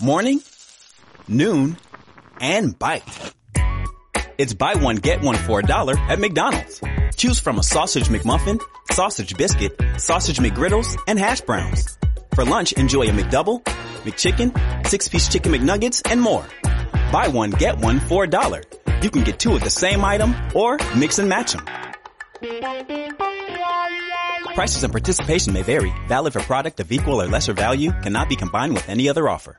Morning, noon, and bite. It's buy one, get one for a dollar at McDonald's. Choose from a sausage McMuffin, sausage biscuit, sausage McGriddles, and hash browns. For lunch, enjoy a McDouble, McChicken, six-piece chicken McNuggets, and more. Buy one, get one for a dollar. You can get two of the same item or mix and match them. Prices and participation may vary. Valid for product of equal or lesser value. Cannot be combined with any other offer.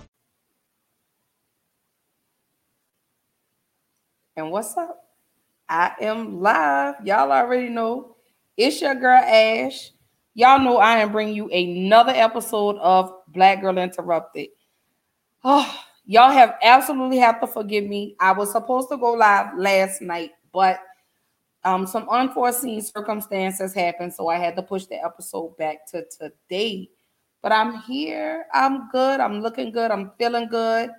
And what's up? I am live. Y'all already know. It's your girl Ash. Y'all know I am bringing you another episode of Black Girl Interrupted. Oh, y'all have absolutely have to forgive me. I was supposed to go live last night, but um, some unforeseen circumstances happened, so I had to push the episode back to today. But I'm here. I'm good. I'm looking good. I'm feeling good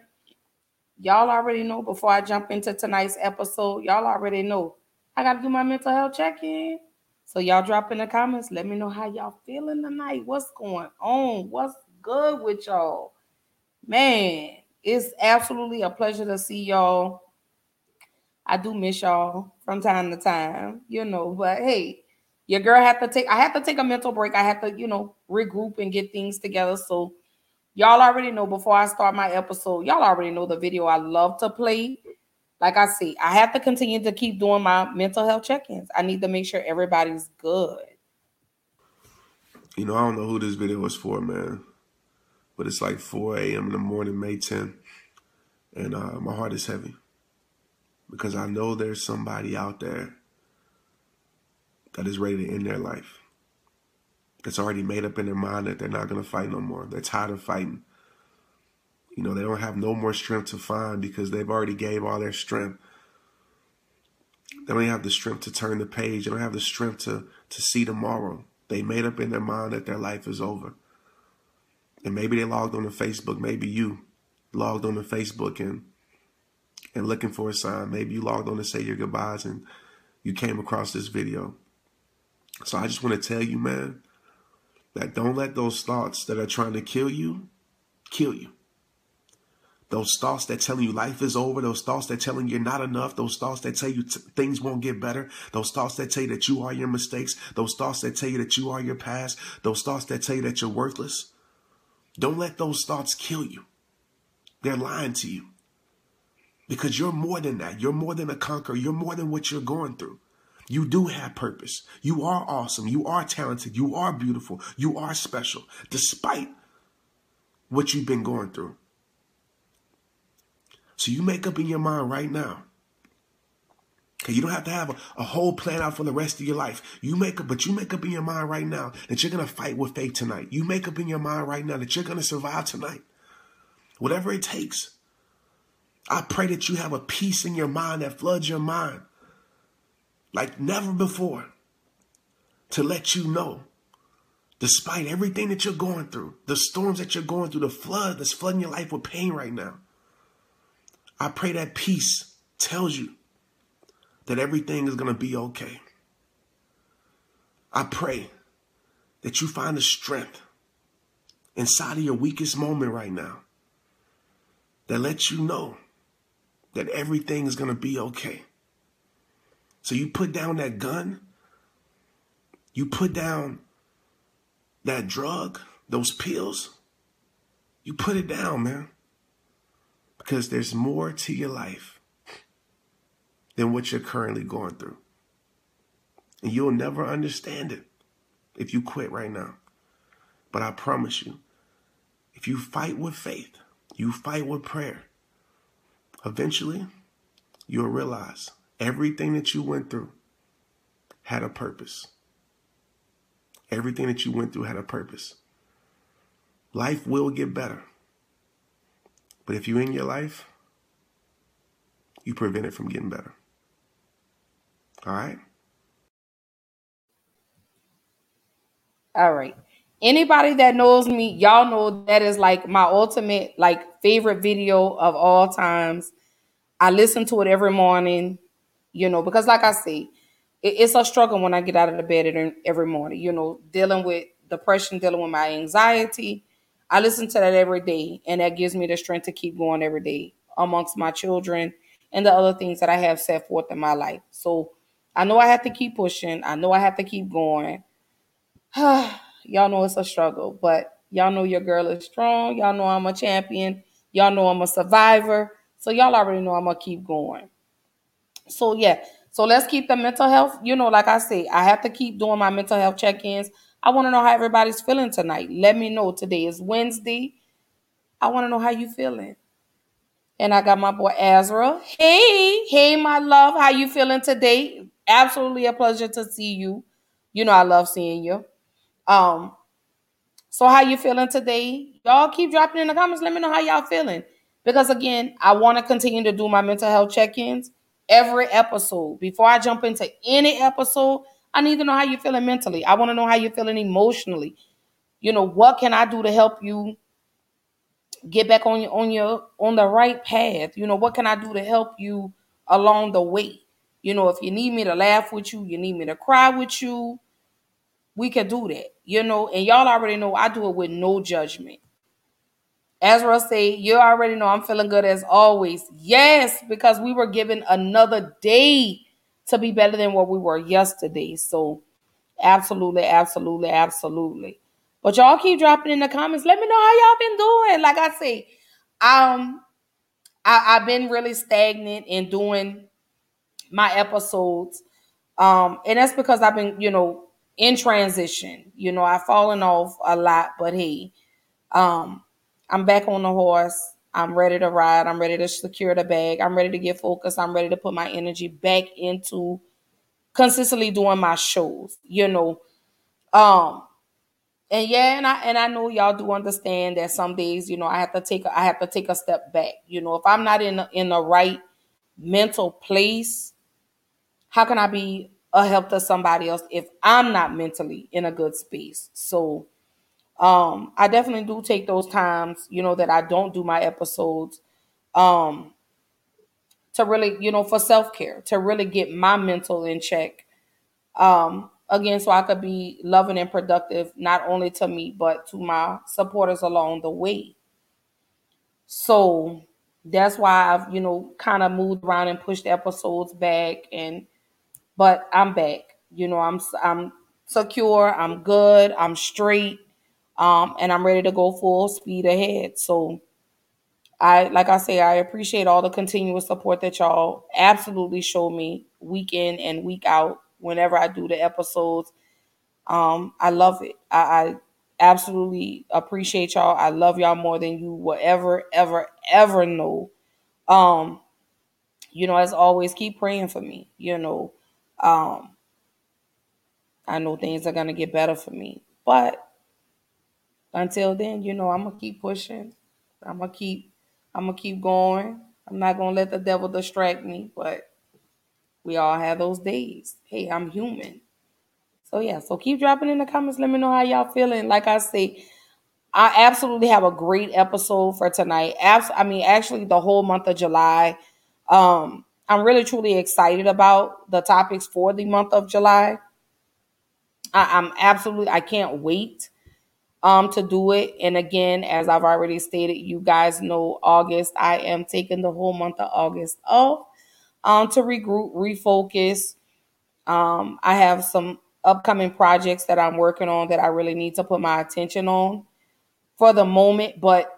y'all already know before I jump into tonight's episode, y'all already know I got to do my mental health check in. So y'all drop in the comments. Let me know how y'all feeling tonight. What's going on? What's good with y'all? Man, it's absolutely a pleasure to see y'all. I do miss y'all from time to time, you know, but hey, your girl had to take I have to take a mental break. I have to, you know, regroup and get things together. So Y'all already know before I start my episode, y'all already know the video I love to play. Like I see, I have to continue to keep doing my mental health check-ins. I need to make sure everybody's good. You know, I don't know who this video was for, man. But it's like 4 a.m. in the morning, May 10th. And uh, my heart is heavy. Because I know there's somebody out there that is ready to end their life that's already made up in their mind that they're not going to fight no more. They're tired of fighting. You know, they don't have no more strength to find because they've already gave all their strength. They don't have the strength to turn the page. They don't have the strength to, to see tomorrow. They made up in their mind that their life is over. And maybe they logged on to Facebook. Maybe you logged on to Facebook and and looking for a sign. Maybe you logged on to say your goodbyes and you came across this video. So I just want to tell you, man, that don't let those thoughts that are trying to kill you kill you. Those thoughts that telling you life is over, those thoughts that telling you you're not enough, those thoughts that tell you things won't get better, those thoughts that tell you that you are your mistakes, those thoughts that tell you that you are your past, those thoughts that tell you that you're worthless. Don't let those thoughts kill you. They're lying to you. Because you're more than that. You're more than a conqueror. You're more than what you're going through. You do have purpose. You are awesome. You are talented. You are beautiful. You are special, despite what you've been going through. So you make up in your mind right now. Okay, you don't have to have a, a, whole plan out for the rest of your life. You make up, but you make up in your mind right now that you're gonna fight with faith tonight. You make up in your mind right now that you're gonna survive tonight. Whatever it takes. I pray that you have a peace in your mind that floods your mind like never before to let you know, despite everything that you're going through, the storms that you're going through, the flood that's flooding your life with pain right now. I pray that peace tells you that everything is going to be okay. I pray that you find the strength inside of your weakest moment right now that lets you know that everything is going to be okay. So you put down that gun, you put down that drug, those pills, you put it down, man. Because there's more to your life than what you're currently going through. And you'll never understand it if you quit right now. But I promise you, if you fight with faith, you fight with prayer, eventually you'll realize Everything that you went through had a purpose. Everything that you went through had a purpose. Life will get better. But if you in your life, you prevent it from getting better. All right? All right. Anybody that knows me, y'all know that is like my ultimate like favorite video of all times. I listen to it every morning, you know, because like I say, it, it's a struggle when I get out of the bed every morning, you know, dealing with depression, dealing with my anxiety. I listen to that every day, and that gives me the strength to keep going every day amongst my children and the other things that I have set forth in my life. So I know I have to keep pushing. I know I have to keep going. y'all know it's a struggle, but y'all know your girl is strong. Y'all know I'm a champion. Y'all know I'm a survivor. So y'all already know I'm gonna keep going. So yeah, so let's keep the mental health. You know, like I say, I have to keep doing my mental health check-ins. I want to know how everybody's feeling tonight. Let me know. Today is Wednesday. I want to know how you feeling. And I got my boy Azra. Hey, hey, my love. How you feeling today? Absolutely a pleasure to see you. You know I love seeing you. Um, so how you feeling today? Y'all keep dropping in the comments. Let me know how y'all feeling. Because again, I want to continue to do my mental health check-ins every episode. Before I jump into any episode, I need to know how you're feeling mentally. I want to know how you're feeling emotionally. You know, what can I do to help you get back on your on your on the right path? You know, what can I do to help you along the way? You know, if you need me to laugh with you, you need me to cry with you, we can do that, you know. And y'all already know I do it with no judgment. Ezra say, you already know I'm feeling good as always. Yes, because we were given another day to be better than what we were yesterday. So absolutely, absolutely, absolutely. But y'all keep dropping in the comments. Let me know how y'all been doing. Like I say, um, I, I've been really stagnant in doing my episodes. Um, and that's because I've been, you know, in transition. You know, I've fallen off a lot, but hey, um, I'm back on the horse. I'm ready to ride. I'm ready to secure the bag. I'm ready to get focused. I'm ready to put my energy back into consistently doing my shows, you know. Um and yeah, and I and I know y'all do understand that some days, you know, I have to take a, I have to take a step back. You know, if I'm not in the, in the right mental place, how can I be a help to somebody else if I'm not mentally in a good space? So um I definitely do take those times, you know, that I don't do my episodes um to really, you know, for self-care, to really get my mental in check. Um again so I could be loving and productive not only to me but to my supporters along the way. So that's why I've, you know, kind of moved around and pushed episodes back and but I'm back. You know, I'm I'm secure, I'm good, I'm straight, um, and I'm ready to go full speed ahead. So I like I say, I appreciate all the continuous support that y'all absolutely show me week in and week out whenever I do the episodes. Um, I love it. I, I absolutely appreciate y'all. I love y'all more than you will ever, ever, ever know. Um, you know, as always, keep praying for me. You know, um, I know things are gonna get better for me, but until then, you know, I'm gonna keep pushing. I'm gonna keep, I'm gonna keep going. I'm not gonna let the devil distract me, but we all have those days. Hey, I'm human. So yeah, so keep dropping in the comments. Let me know how y'all feeling. Like I say, I absolutely have a great episode for tonight. Abs- I mean, actually, the whole month of July. Um, I'm really truly excited about the topics for the month of July. I, I'm absolutely, I can't wait um to do it. And again, as I've already stated, you guys know August. I am taking the whole month of August off um to regroup, refocus. Um, I have some upcoming projects that I'm working on that I really need to put my attention on for the moment, but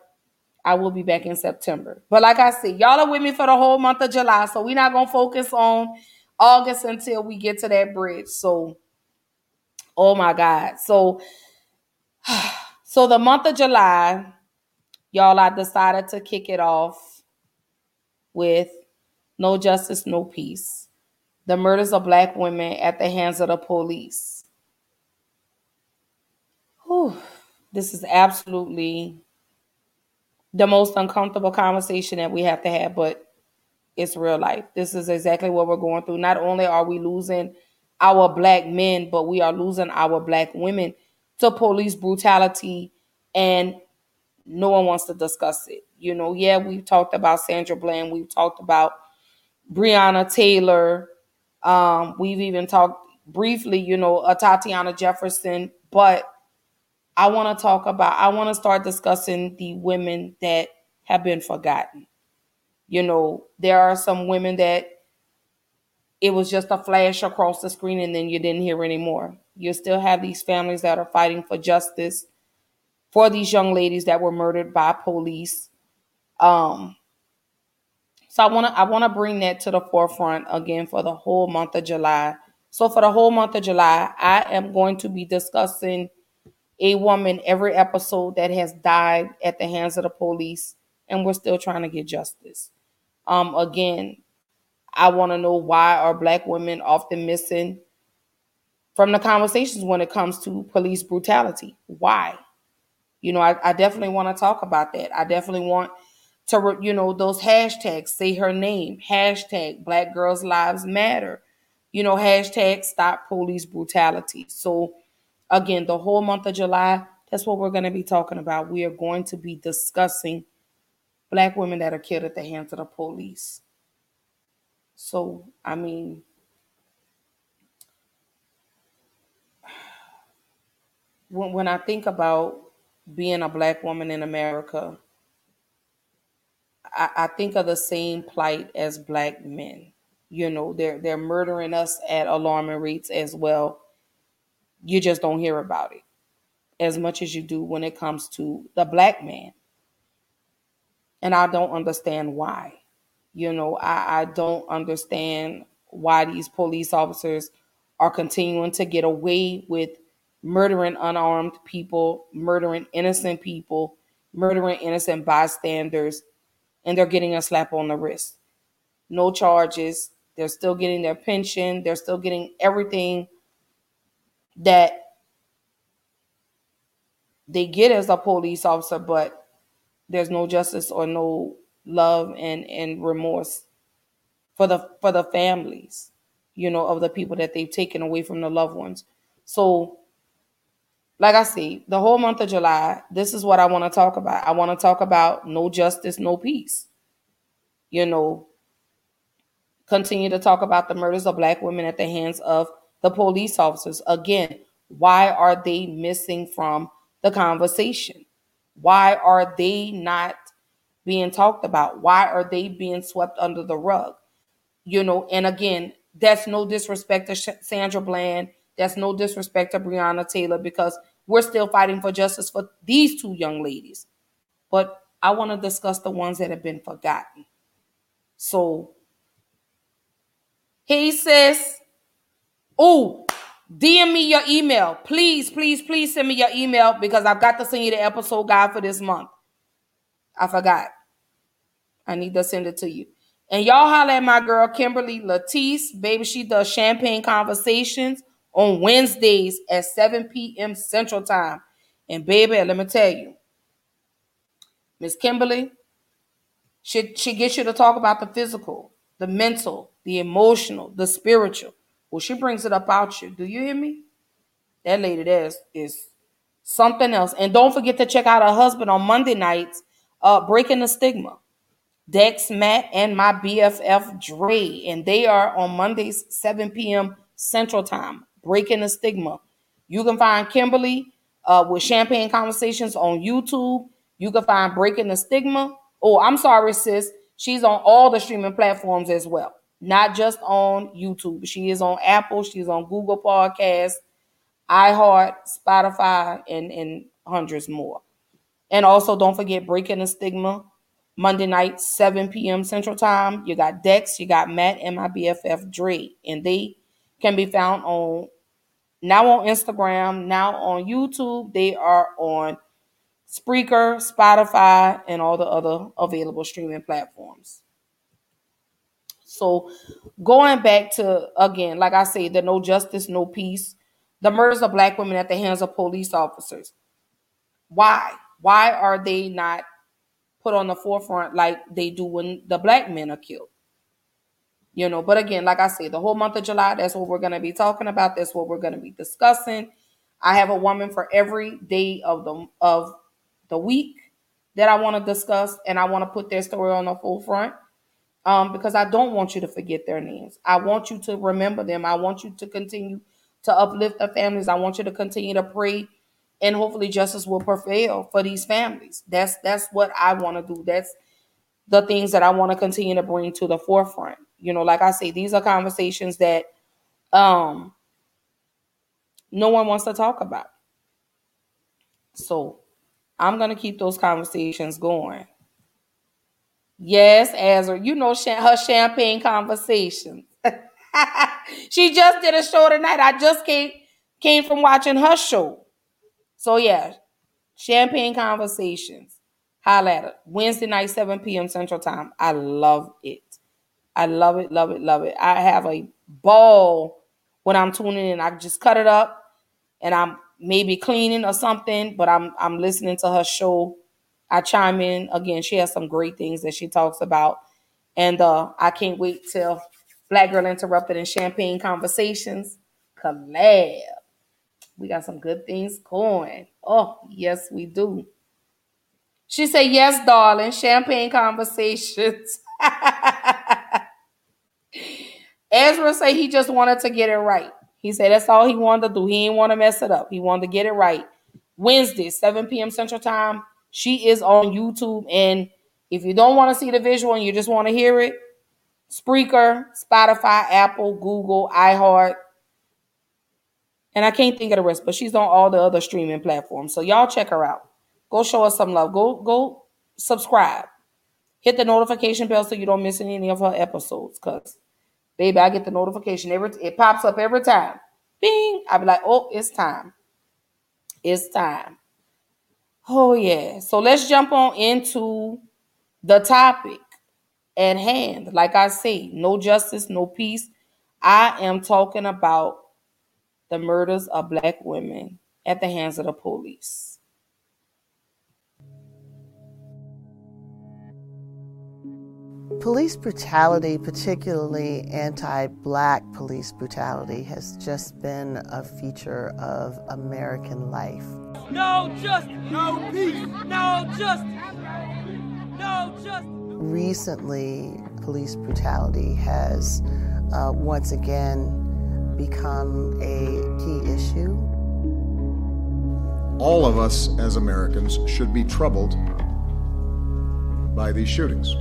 I will be back in September. But like I said, y'all are with me for the whole month of July, so we're not gonna focus on August until we get to that bridge. So, oh my God. So, so the month of July, y'all, I decided to kick it off with no justice, no peace. The murders of black women at the hands of the police. Whew. This is absolutely the most uncomfortable conversation that we have to have, but it's real life. This is exactly what we're going through. Not only are we losing our black men, but we are losing our black women to police brutality and no one wants to discuss it. You know, yeah, we've talked about Sandra Bland, we've talked about Breonna Taylor, um, we've even talked briefly, you know, uh, Tatiana Jefferson, but I want to talk about, I want to start discussing the women that have been forgotten. You know, there are some women that it was just a flash across the screen and then you didn't hear anymore. You still have these families that are fighting for justice for these young ladies that were murdered by police. Um, so I want to I want to bring that to the forefront again for the whole month of July. So for the whole month of July, I am going to be discussing a woman every episode that has died at the hands of the police, and we're still trying to get justice. Um, again, I want to know why are black women often missing from the conversations when it comes to police brutality? Why? You know, I, I definitely want to talk about that. I definitely want to you know those hashtags say her name hashtag black girls lives matter you know hashtag stop police brutality so again the whole month of july that's what we're going to be talking about we are going to be discussing black women that are killed at the hands of the police so i mean when, when i think about being a black woman in america I, I think of the same plight as black men. You know, they're they're murdering us at alarming rates as well. You just don't hear about it as much as you do when it comes to the black man. And I don't understand why. You know, I, I don't understand why these police officers are continuing to get away with murdering unarmed people, murdering innocent people, murdering innocent bystanders, and they're getting a slap on the wrist. No charges. They're still getting their pension. They're still getting everything that they get as a police officer, but there's no justice or no love and, and remorse for the for the families, you know, of the people that they've taken away from the loved ones. So like I see, the whole month of July, this is what I want to talk about. I want to talk about no justice, no peace. You know, continue to talk about the murders of black women at the hands of the police officers. Again, why are they missing from the conversation? Why are they not being talked about? Why are they being swept under the rug? You know, and again, that's no disrespect to Sandra Bland that's no disrespect to Breonna Taylor because we're still fighting for justice for these two young ladies. But I want to discuss the ones that have been forgotten. So, he says, Oh, DM me your email. Please, please, please send me your email because I've got to send you the episode guide for this month. I forgot. I need to send it to you. And y'all holler at my girl Kimberly Latisse. Baby, she does champagne conversations on Wednesdays at 7 p.m. Central Time. And baby, let me tell you, Miss Kimberly, she, she gets you to talk about the physical, the mental, the emotional, the spiritual. Well, she brings it up out you. Do you hear me? That lady there is, is something else. And don't forget to check out her husband on Monday nights, uh, Breaking the Stigma. Dex, Matt, and my BFF Dre. And they are on Mondays, 7 p.m. Central Time. Breaking the Stigma. You can find Kimberly uh, with Champagne Conversations on YouTube. You can find Breaking the Stigma. Oh, I'm sorry, sis. She's on all the streaming platforms as well, not just on YouTube. She is on Apple. She's on Google Podcasts, iHeart, Spotify, and, and hundreds more. And also, don't forget Breaking the Stigma Monday night, 7 p.m. Central Time. You got Dex, you got Matt, and my BFF Dre. And they can be found on now on Instagram, now on YouTube. They are on Spreaker, Spotify, and all the other available streaming platforms. So, going back to again, like I say, the no justice, no peace, the murders of black women at the hands of police officers. Why? Why are they not put on the forefront like they do when the black men are killed. You know, but again, like I said, the whole month of July, that's what we're going to be talking about. That's what we're going to be discussing. I have a woman for every day of the of the week that I want to discuss, and I want to put their story on the forefront um, because I don't want you to forget their names. I want you to remember them. I want you to continue to uplift the families. I want you to continue to pray, and hopefully justice will prevail for these families. That's that's what I want to do. That's the things that I want to continue to bring to the forefront. You know, like I say, these are conversations that um no one wants to talk about. So I'm gonna keep those conversations going. Yes, Azra, you know her champagne conversations. she just did a show tonight. I just came came from watching her show. So yeah, champagne conversations. Highlighter Wednesday night, 7 p.m. Central Time. I love it. I love it, love it, love it. I have a ball when I'm tuning in. I just cut it up and I'm maybe cleaning or something, but I'm I'm listening to her show. I chime in again. She has some great things that she talks about, and uh, I can't wait till Black Girl Interrupted and Champagne Conversations collab. We got some good things going. Oh yes, we do. She said, "Yes, darling." Champagne Conversations. Ezra said he just wanted to get it right. He said that's all he wanted to do. He didn't want to mess it up. He wanted to get it right. Wednesday, 7 p.m. Central Time. She is on YouTube. And if you don't want to see the visual and you just want to hear it, Spreaker, Spotify, Apple, Google, iHeart. And I can't think of the rest, but she's on all the other streaming platforms. So y'all check her out. Go show us some love. Go go subscribe. Hit the notification bell so you don't miss any of her episodes. Cause baby, I get the notification every it pops up every time. Bing. I be like, oh, it's time. It's time. Oh yeah. So let's jump on into the topic at hand. Like I say, no justice, no peace. I am talking about the murders of black women at the hands of the police. Police brutality, particularly anti black police brutality, has just been a feature of American life. No justice, no peace, no justice, no justice. Recently, police brutality has uh, once again become a key issue. All of us as Americans should be troubled by these shootings.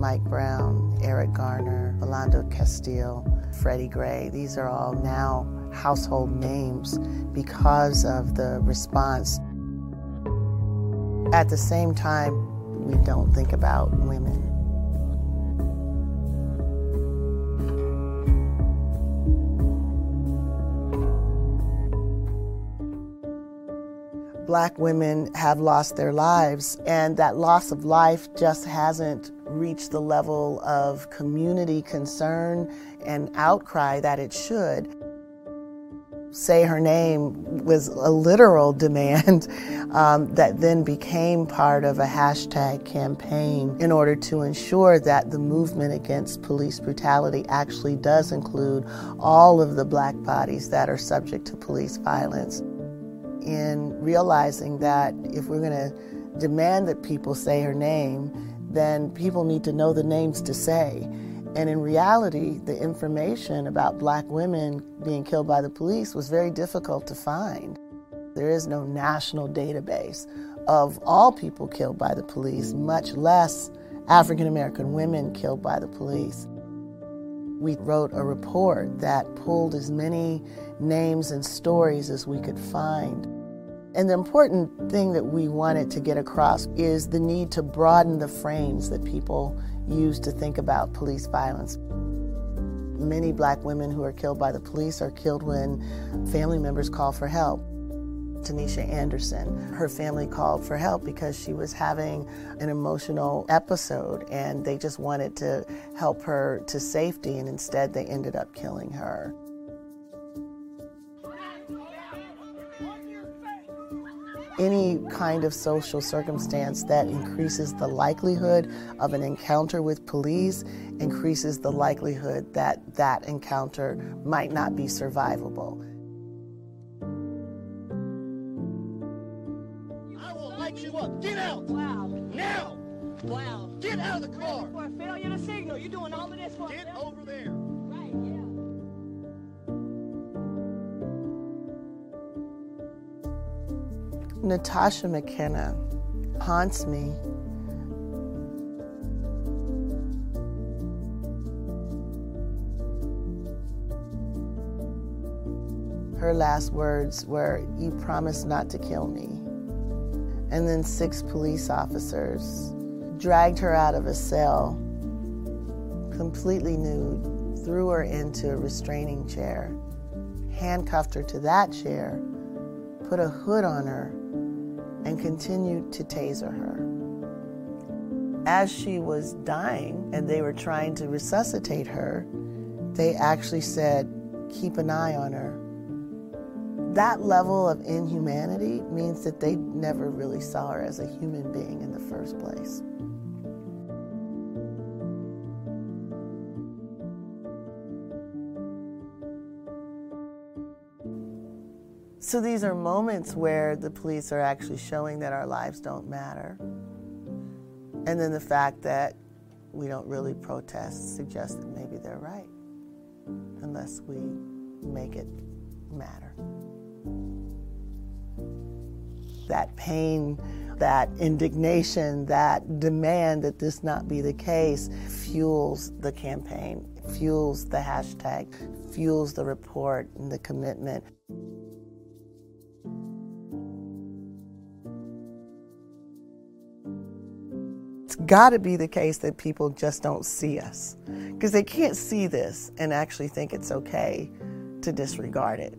Mike Brown, Eric Garner, Philando Castile, Freddie Gray. These are all now household names because of the response. At the same time, we don't think about women. Black women have lost their lives, and that loss of life just hasn't reached the level of community concern and outcry that it should. Say her name was a literal demand um, that then became part of a hashtag campaign in order to ensure that the movement against police brutality actually does include all of the black bodies that are subject to police violence. In realizing that if we're going to demand that people say her name, then people need to know the names to say. And in reality, the information about black women being killed by the police was very difficult to find. There is no national database of all people killed by the police, much less African American women killed by the police. We wrote a report that pulled as many names and stories as we could find. And the important thing that we wanted to get across is the need to broaden the frames that people use to think about police violence. Many black women who are killed by the police are killed when family members call for help. Tanisha Anderson, her family called for help because she was having an emotional episode and they just wanted to help her to safety, and instead they ended up killing her. Any kind of social circumstance that increases the likelihood of an encounter with police increases the likelihood that that encounter might not be survivable. I will light you up. Get out. Wow. Now. Wow. Get out of the car. For a failure to signal. You're doing all of this for Get over there. Natasha McKenna haunts me. Her last words were, You promised not to kill me. And then six police officers dragged her out of a cell, completely nude, threw her into a restraining chair, handcuffed her to that chair, put a hood on her, and continued to taser her. As she was dying and they were trying to resuscitate her, they actually said, Keep an eye on her. That level of inhumanity means that they never really saw her as a human being in the first place. So these are moments where the police are actually showing that our lives don't matter. And then the fact that we don't really protest suggests that maybe they're right, unless we make it matter. That pain, that indignation, that demand that this not be the case fuels the campaign, fuels the hashtag, fuels the report and the commitment. Got to be the case that people just don't see us because they can't see this and actually think it's okay to disregard it.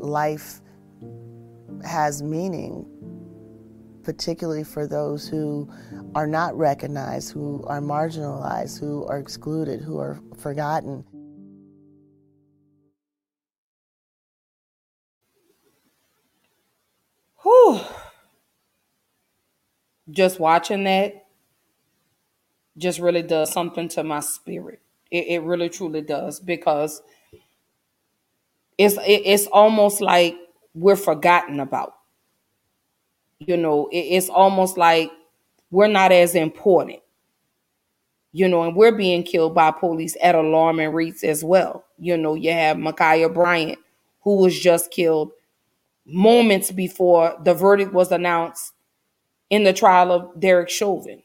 Life has meaning, particularly for those who are not recognized, who are marginalized, who are excluded, who are forgotten. Just watching that just really does something to my spirit. It, it really truly does because it's it, it's almost like we're forgotten about. You know, it, it's almost like we're not as important. You know, and we're being killed by police at alarming rates as well. You know, you have Ma'Khia Bryant, who was just killed moments before the verdict was announced in the trial of Derek Chauvin.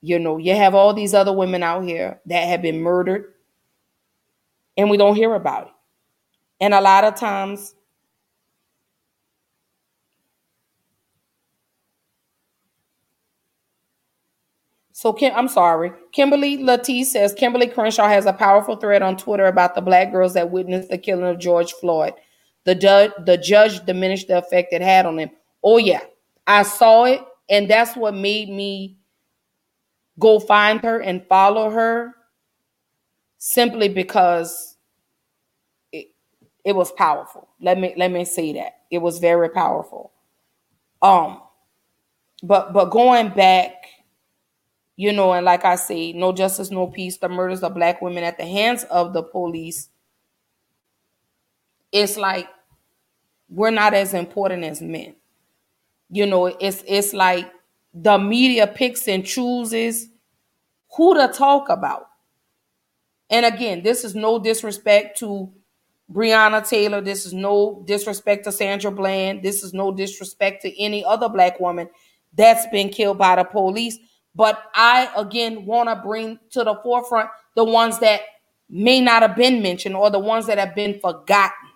You know, you have all these other women out here that have been murdered, and we don't hear about it. And a lot of times, so Kim, I'm sorry. Kimberly Latisse says Kimberlé Crenshaw has a powerful thread on Twitter about the black girls that witnessed the killing of George Floyd. The judge, the judge diminished the effect it had on him. Oh yeah, I saw it, and that's what made me go find her and follow her simply because it, it was powerful. Let me let me say that. It was very powerful. Um but but going back, you know, and like I say, no justice, no peace, the murders of black women at the hands of the police. It's like we're not as important as men. You know, it's it's like the media picks and chooses who to talk about. And again, this is no disrespect to Breonna Taylor. This is no disrespect to Sandra Bland. This is no disrespect to any other black woman that's been killed by the police. But I, again, want to bring to the forefront the ones that may not have been mentioned or the ones that have been forgotten.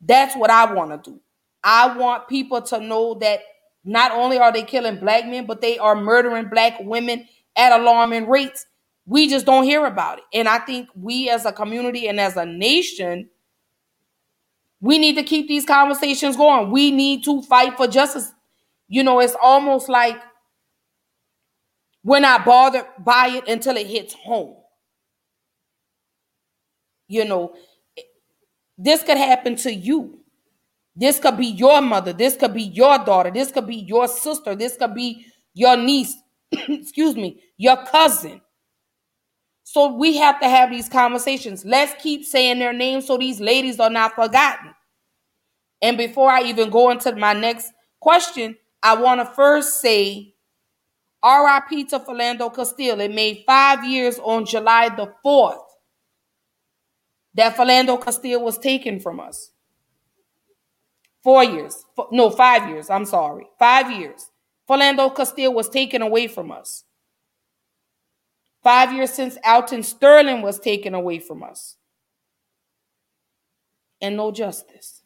That's what I want to do. I want people to know that not only are they killing black men, but they are murdering black women at alarming rates. We just don't hear about it. And I think we as a community and as a nation, we need to keep these conversations going. We need to fight for justice. You know, it's almost like we're not bothered by it until it hits home. You know, this could happen to you. This could be your mother. This could be your daughter. This could be your sister. This could be your niece. Excuse me, your cousin. So we have to have these conversations. Let's keep saying their names so these ladies are not forgotten. And before I even go into my next question, I want to first say RIP to Philando Castile. It made five years on July the 4th that Philando Castile was taken from us. Four years. No, five years. I'm sorry. Five years. Philando Castile was taken away from us. Five years since Alton Sterling was taken away from us. And no justice.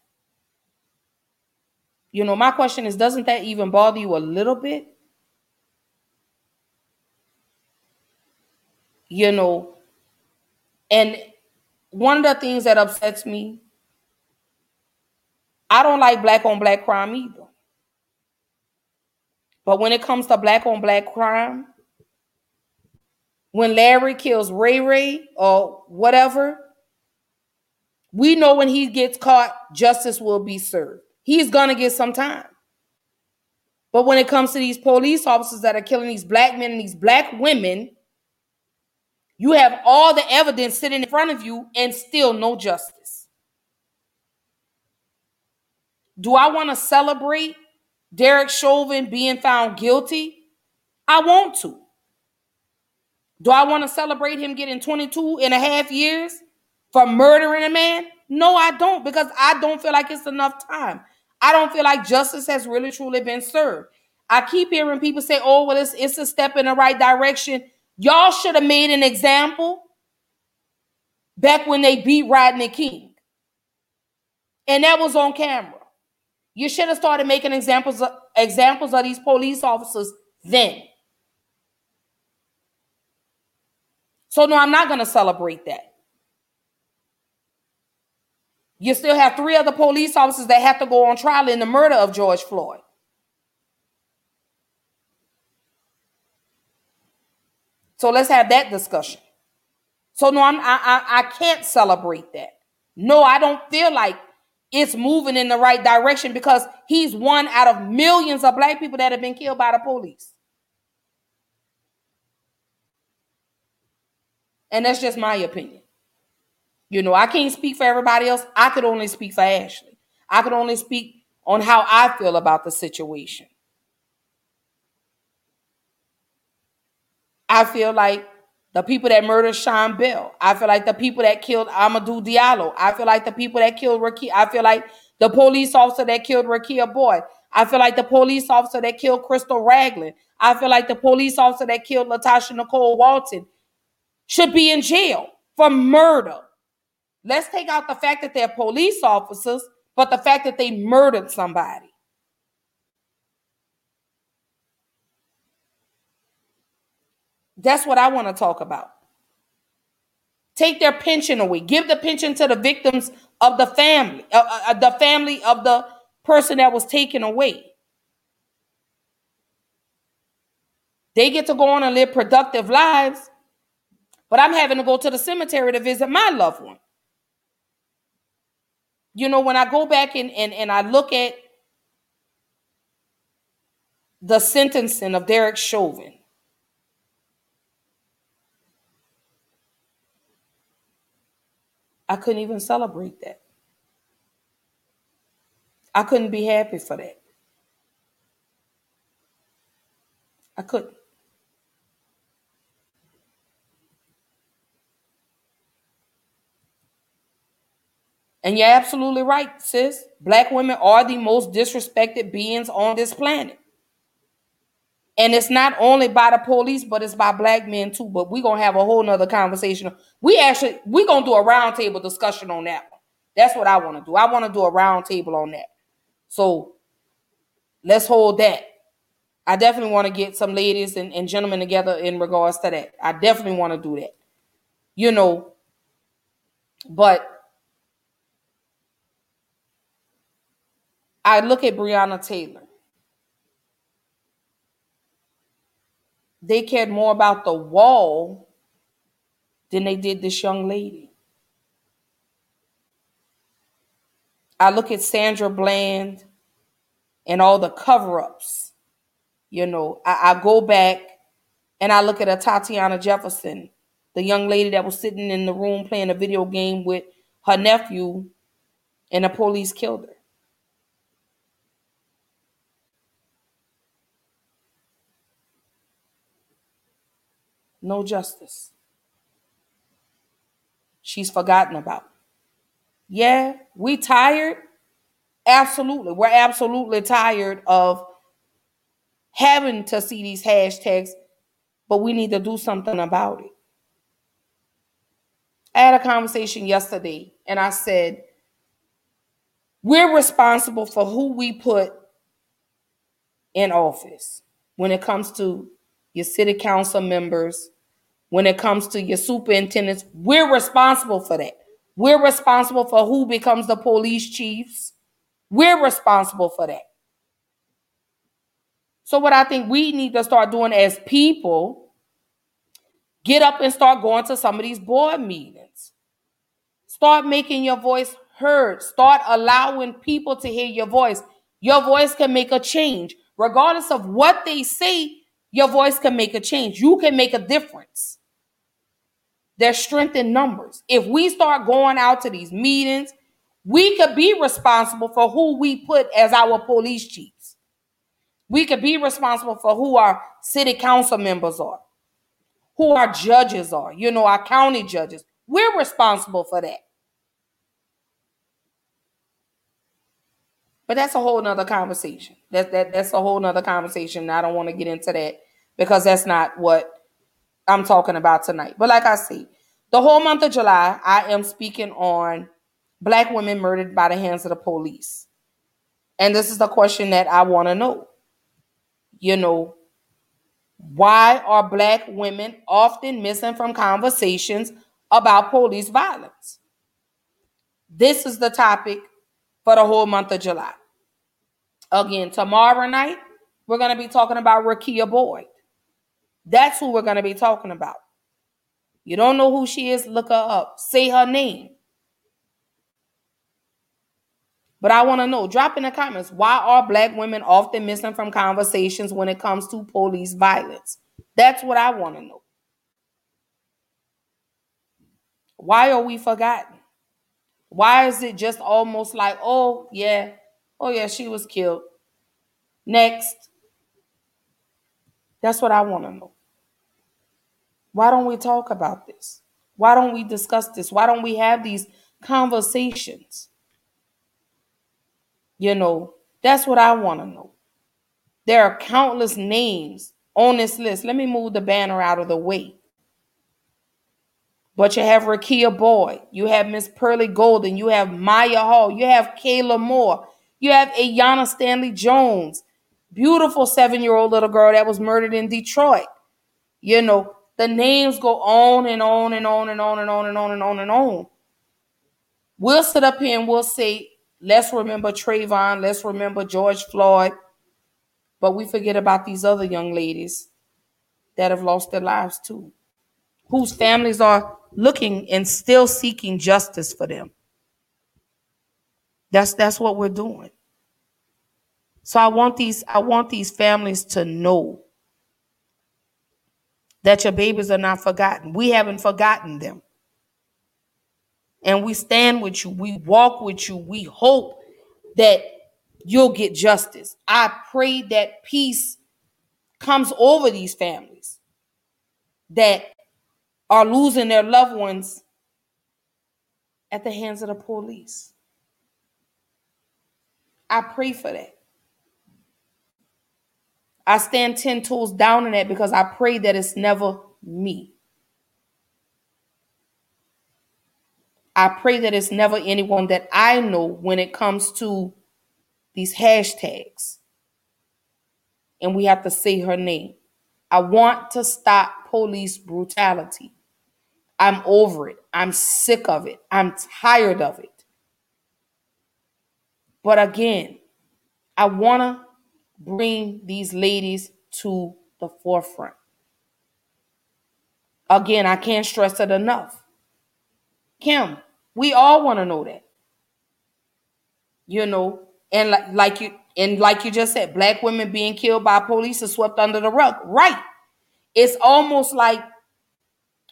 You know, my question is doesn't that even bother you a little bit? You know, and one of the things that upsets me, I don't like black on black crime either. But when it comes to black on black crime, when Larry kills Ray Ray or whatever, we know when he gets caught, justice will be served he's gonna get some time. But when it comes to these police officers that are killing these black men and these black women, you have all the evidence sitting in front of you and still no justice. Do I want to celebrate Derek Chauvin being found guilty? I want to. Do I want to celebrate him getting 22 and a half years for murdering a man? No, I don't, because I don't feel like it's enough time. I don't feel like justice has really truly been served. I keep hearing people say, oh, well, it's, it's a step in the right direction. Y'all should have made an example back when they beat Rodney King. And that was on camera. You should have started making examples of, examples of these police officers then. So, no, I'm not going to celebrate that. You still have three other police officers that have to go on trial in the murder of George Floyd. So let's have that discussion. So no, I'm, I, I I can't celebrate that. No, I don't feel like it's moving in the right direction because he's one out of millions of black people that have been killed by the police. And that's just my opinion. You know, I can't speak for everybody else. I could only speak for Ashley. I could only speak on how I feel about the situation. I feel like the people that murdered Sean Bell. I feel like the people that killed Amadou Diallo. I feel like the people that killed Ricky. I feel like the police officer that killed Rekia Boyd. I feel like the police officer that killed Crystal Ragland. I feel like the police officer that killed Latasha Nicole Walton should be in jail for murder. Let's take out the fact that they're police officers, but the fact that they murdered somebody. That's what I want to talk about. Take their pension away. Give the pension to the victims of the family, uh, uh, uh the family of the person that was taken away. They get to go on and live productive lives, but I'm having to go to the cemetery to visit my loved one you know, when I go back and, and, and I look at the sentencing of Derek Chauvin, I couldn't even celebrate that. I couldn't be happy for that. I couldn't. And you're absolutely right, sis. Black women are the most disrespected beings on this planet. And it's not only by the police, but it's by black men too. But we're gonna have a whole nother conversation. We actually we're gonna do a roundtable discussion on that. That's what I want to do. I want to do a roundtable on that. So let's hold that. I definitely want to get some ladies and, and gentlemen together in regards to that. I definitely want to do that. You know, but I look at Breonna Taylor. They cared more about the wall than they did this young lady. I look at Sandra Bland and all the cover ups. You know, I, I go back and I look at Atatiana Jefferson, the young lady that was sitting in the room playing a video game with her nephew, and the police killed her. No justice. She's forgotten about. Yeah, we tired. Absolutely. We're absolutely tired of having to see these hashtags, but we need to do something about it. I had a conversation yesterday and I said, we're responsible for who we put in office when it comes to your city council members, when it comes to your superintendents. We're responsible for that. We're responsible for who becomes the police chiefs. We're responsible for that. So, what I think we need to start doing as people, get up and start going to some of these board meetings. Start making your voice heard. Start allowing people to hear your voice. Your voice can make a change. Regardless of what they say, your voice can make a change. You can make a difference. There's strength in numbers. If we start going out to these meetings, we could be responsible for who we put as our police chiefs. We could be responsible for who our city council members are, who our judges are, you know, our county judges. We're responsible for that. But that's a whole nother conversation. That, that that's a whole nother conversation. I don't want to get into that because that's not what I'm talking about tonight. But like I say, the whole month of July, I am speaking on black women murdered by the hands of the police. And this is the question that I want to know. You know, why are black women often missing from conversations about police violence? This is the topic for the whole month of July. Again, tomorrow night, we're going to be talking about Rekia Boyd. That's who we're going to be talking about. You don't know who she is, look her up. Say her name. But I want to know, drop in the comments, why are black women often missing from conversations when it comes to police violence? That's what I want to know. Why are we forgotten? Why is it just almost like, oh, yeah, oh, yeah, she was killed. Next. That's what I want to know. Why don't we talk about this? Why don't we discuss this? Why don't we have these conversations? You know, that's what I want to know. There are countless names on this list. Let me move the banner out of the way. But you have Rekia Boyd, you have Miss Pearlie Golden, you have Mya Hall, you have Kayla Moore, you have Aiyana Stanley Jones, beautiful seven-year-old little girl that was murdered in Detroit. You know, the names go on and on and on and on and on and on and on and on. We'll sit up here and we'll say, let's remember Trayvon, let's remember George Floyd, but we forget about these other young ladies that have lost their lives too, whose families are looking and still seeking justice for them. That's that's what we're doing. So I want these I want these families to know that your babies are not forgotten. We haven't forgotten them. And we stand with you. We walk with you. We hope that you'll get justice. I pray that peace comes over these families that are losing their loved ones at the hands of the police. I pray for that. I stand 10 toes down in that because I pray that it's never me. I pray that it's never anyone that I know when it comes to these hashtags. And we have to say her name. I want to stop police brutality. I'm over it. I'm sick of it. I'm tired of it. But again, I want to bring these ladies to the forefront. Again, I can't stress it enough. Kim, we all want to know that. You know, and like, like you and like you just said, black women being killed by police is swept under the rug. Right. It's almost like,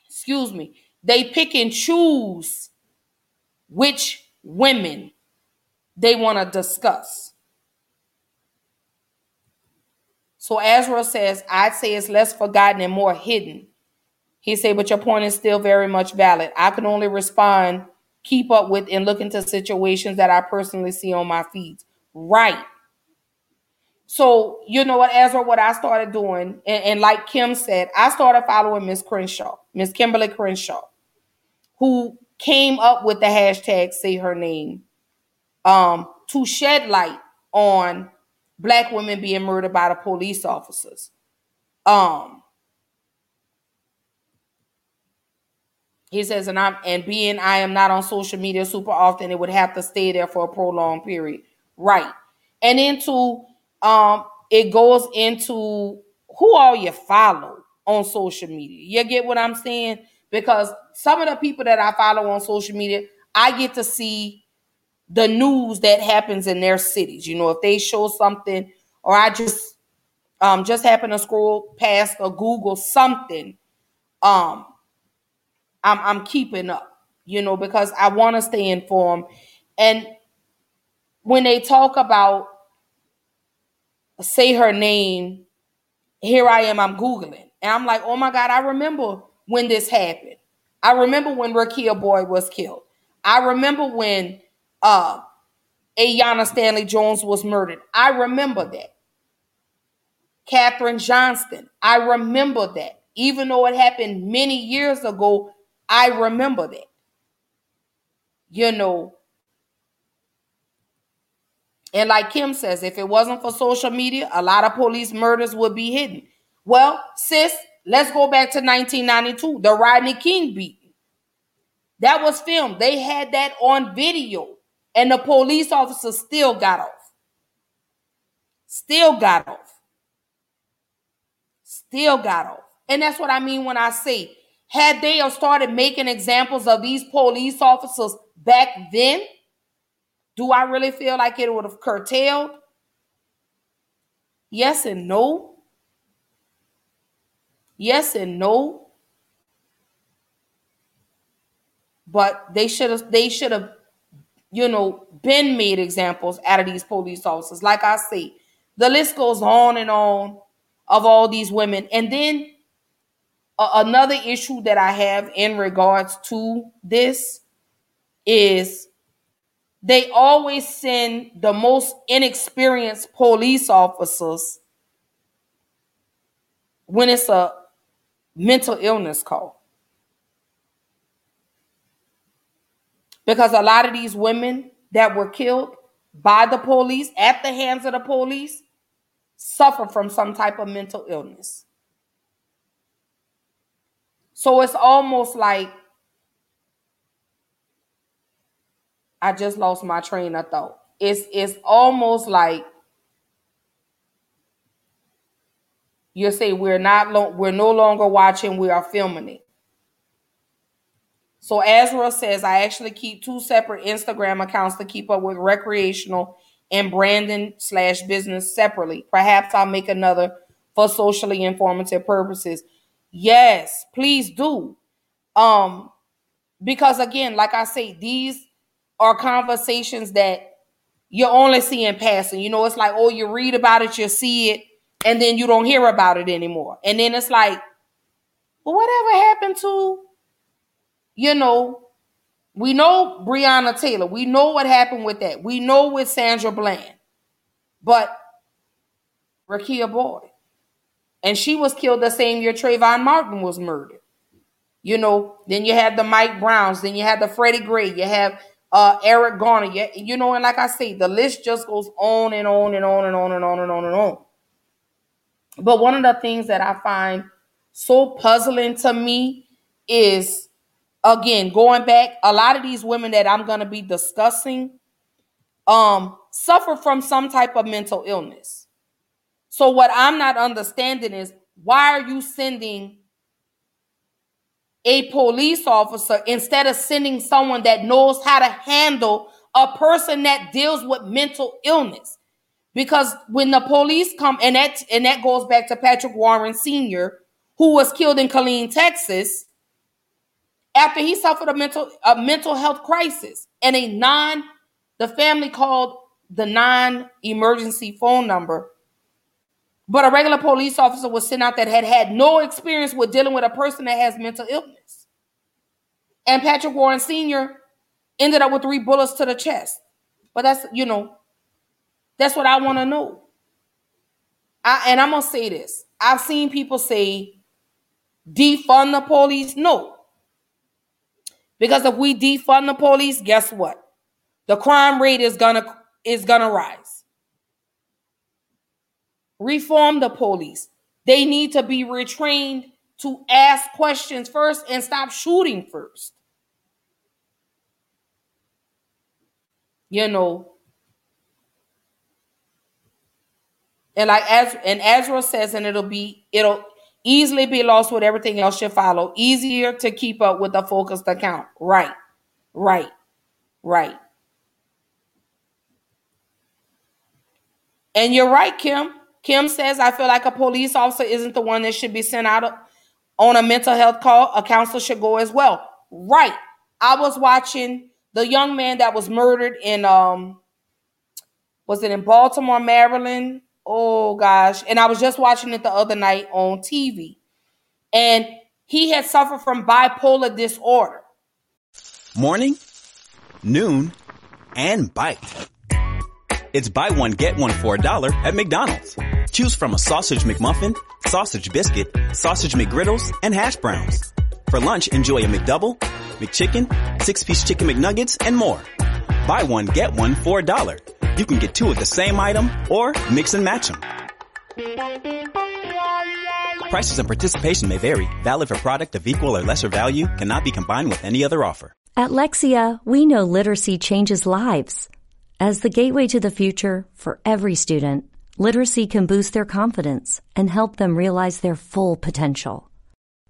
excuse me, they pick and choose which women they want to discuss. So Azra says, I'd say it's less forgotten and more hidden. He said, but your point is still very much valid. I can only respond, keep up with, and look into situations that I personally see on my feeds. Right. So, you know what, Ezra, what I started doing, and, and like Kim said, I started following Miss Crenshaw, Miss Kimberlé Crenshaw, who came up with the hashtag say her name um, to shed light on black women being murdered by the police officers. Um, he says, and I'm and being I am not on social media super often, it would have to stay there for a prolonged period. Right. And into um it goes into who all you follow on social media. You get what I'm saying? Because some of the people that I follow on social media, I get to see the news that happens in their cities. You know, if they show something, or I just um just happen to scroll past or Google something, um, I'm I'm keeping up, you know, because I want to stay informed. And when they talk about say her name, here I am, I'm Googling. And I'm like, oh my God, I remember when this happened. I remember when Rekia Boyd was killed. I remember when uh Aiyana Stanley Jones was murdered. I remember that. Kathryn Johnston. I remember that. Even though it happened many years ago, I remember that. You know. And like Kim says, if it wasn't for social media, a lot of police murders would be hidden. Well, sis, let's go back to 1992, the Rodney King beating. That was filmed. They had that on video, and the police officer still got off. Still got off. Still got off. And that's what I mean when I say, had they started making examples of these police officers back then, do I really feel like it would have curtailed? Yes and no. Yes and no. But they should have they should have you know been made examples out of these police officers. Like I say, the list goes on and on of all these women. And then another issue that I have in regards to this is they always send the most inexperienced police officers when it's a mental illness call. Because a lot of these women that were killed by the police at the hands of the police suffer from some type of mental illness. So it's almost like I just lost my train of thought. It's it's almost like you say we're not lo- we're no longer watching, we are filming it. So Azra says I actually keep two separate Instagram accounts to keep up with recreational and branding slash business separately. Perhaps I'll make another for socially informative purposes. Yes, please do. Um, because again, like I say, these are conversations that you're only seeing passing. You know, it's like, oh, you read about it, you see it, and then you don't hear about it anymore. And then it's like, well, whatever happened to, you know, we know Breonna Taylor. We know what happened with that. We know with Sandra Bland. But Rekia Boyd. And she was killed the same year Trayvon Martin was murdered. You know, then you had the Mike Browns, then you had the Freddie Gray, you have uh Eric Garner, you, you know, and like I say, the list just goes on and on and on and on and on and on and on. But one of the things that I find so puzzling to me is again going back a lot of these women that i'm going to be discussing um suffer from some type of mental illness so what i'm not understanding is why are you sending a police officer instead of sending someone that knows how to handle a person that deals with mental illness. Because when the police come, and that and that goes back to Patrick Warren Sr., who was killed in Killeen, Texas, after he suffered a mental a mental health crisis and a non the family called the non-emergency phone number but a regular police officer was sent out that had had no experience with dealing with a person that has mental illness. And patrick warren sr ended up with three bullets to the chest. But that's you know that's what i want to know. I, and i'm gonna say this. I've seen people say defund the police. No because if we defund the police, guess what? The crime rate is gonna is gonna rise. Reform the police. They need to be retrained to ask questions first and stop shooting first. You know. And like as and Ezra says, and it'll be it'll easily be lost with everything else should follow. Easier to keep up with a focused account. Right, right, right. And you're right, Kim. Kim says, I feel like a police officer isn't the one that should be sent out on a mental health call. A counselor should go as well. Right. I was watching the young man that was murdered in um was it in Baltimore, Maryland? Oh gosh. And I was just watching it the other night on TV. And he had suffered from bipolar disorder. Morning, noon, and bite. It's buy one, get one for a dollar at McDonald's. Choose from a sausage McMuffin, sausage biscuit, sausage McGriddles, and hash browns. For lunch, enjoy a McDouble, McChicken, six-piece chicken McNuggets, and more. Buy one, get one for a dollar. You can get two of the same item or mix and match them. Prices and participation may vary. Valid for product of equal or lesser value. Cannot be combined with any other offer. At Lexia, we know literacy changes lives. As the gateway to the future for every student, literacy can boost their confidence and help them realize their full potential.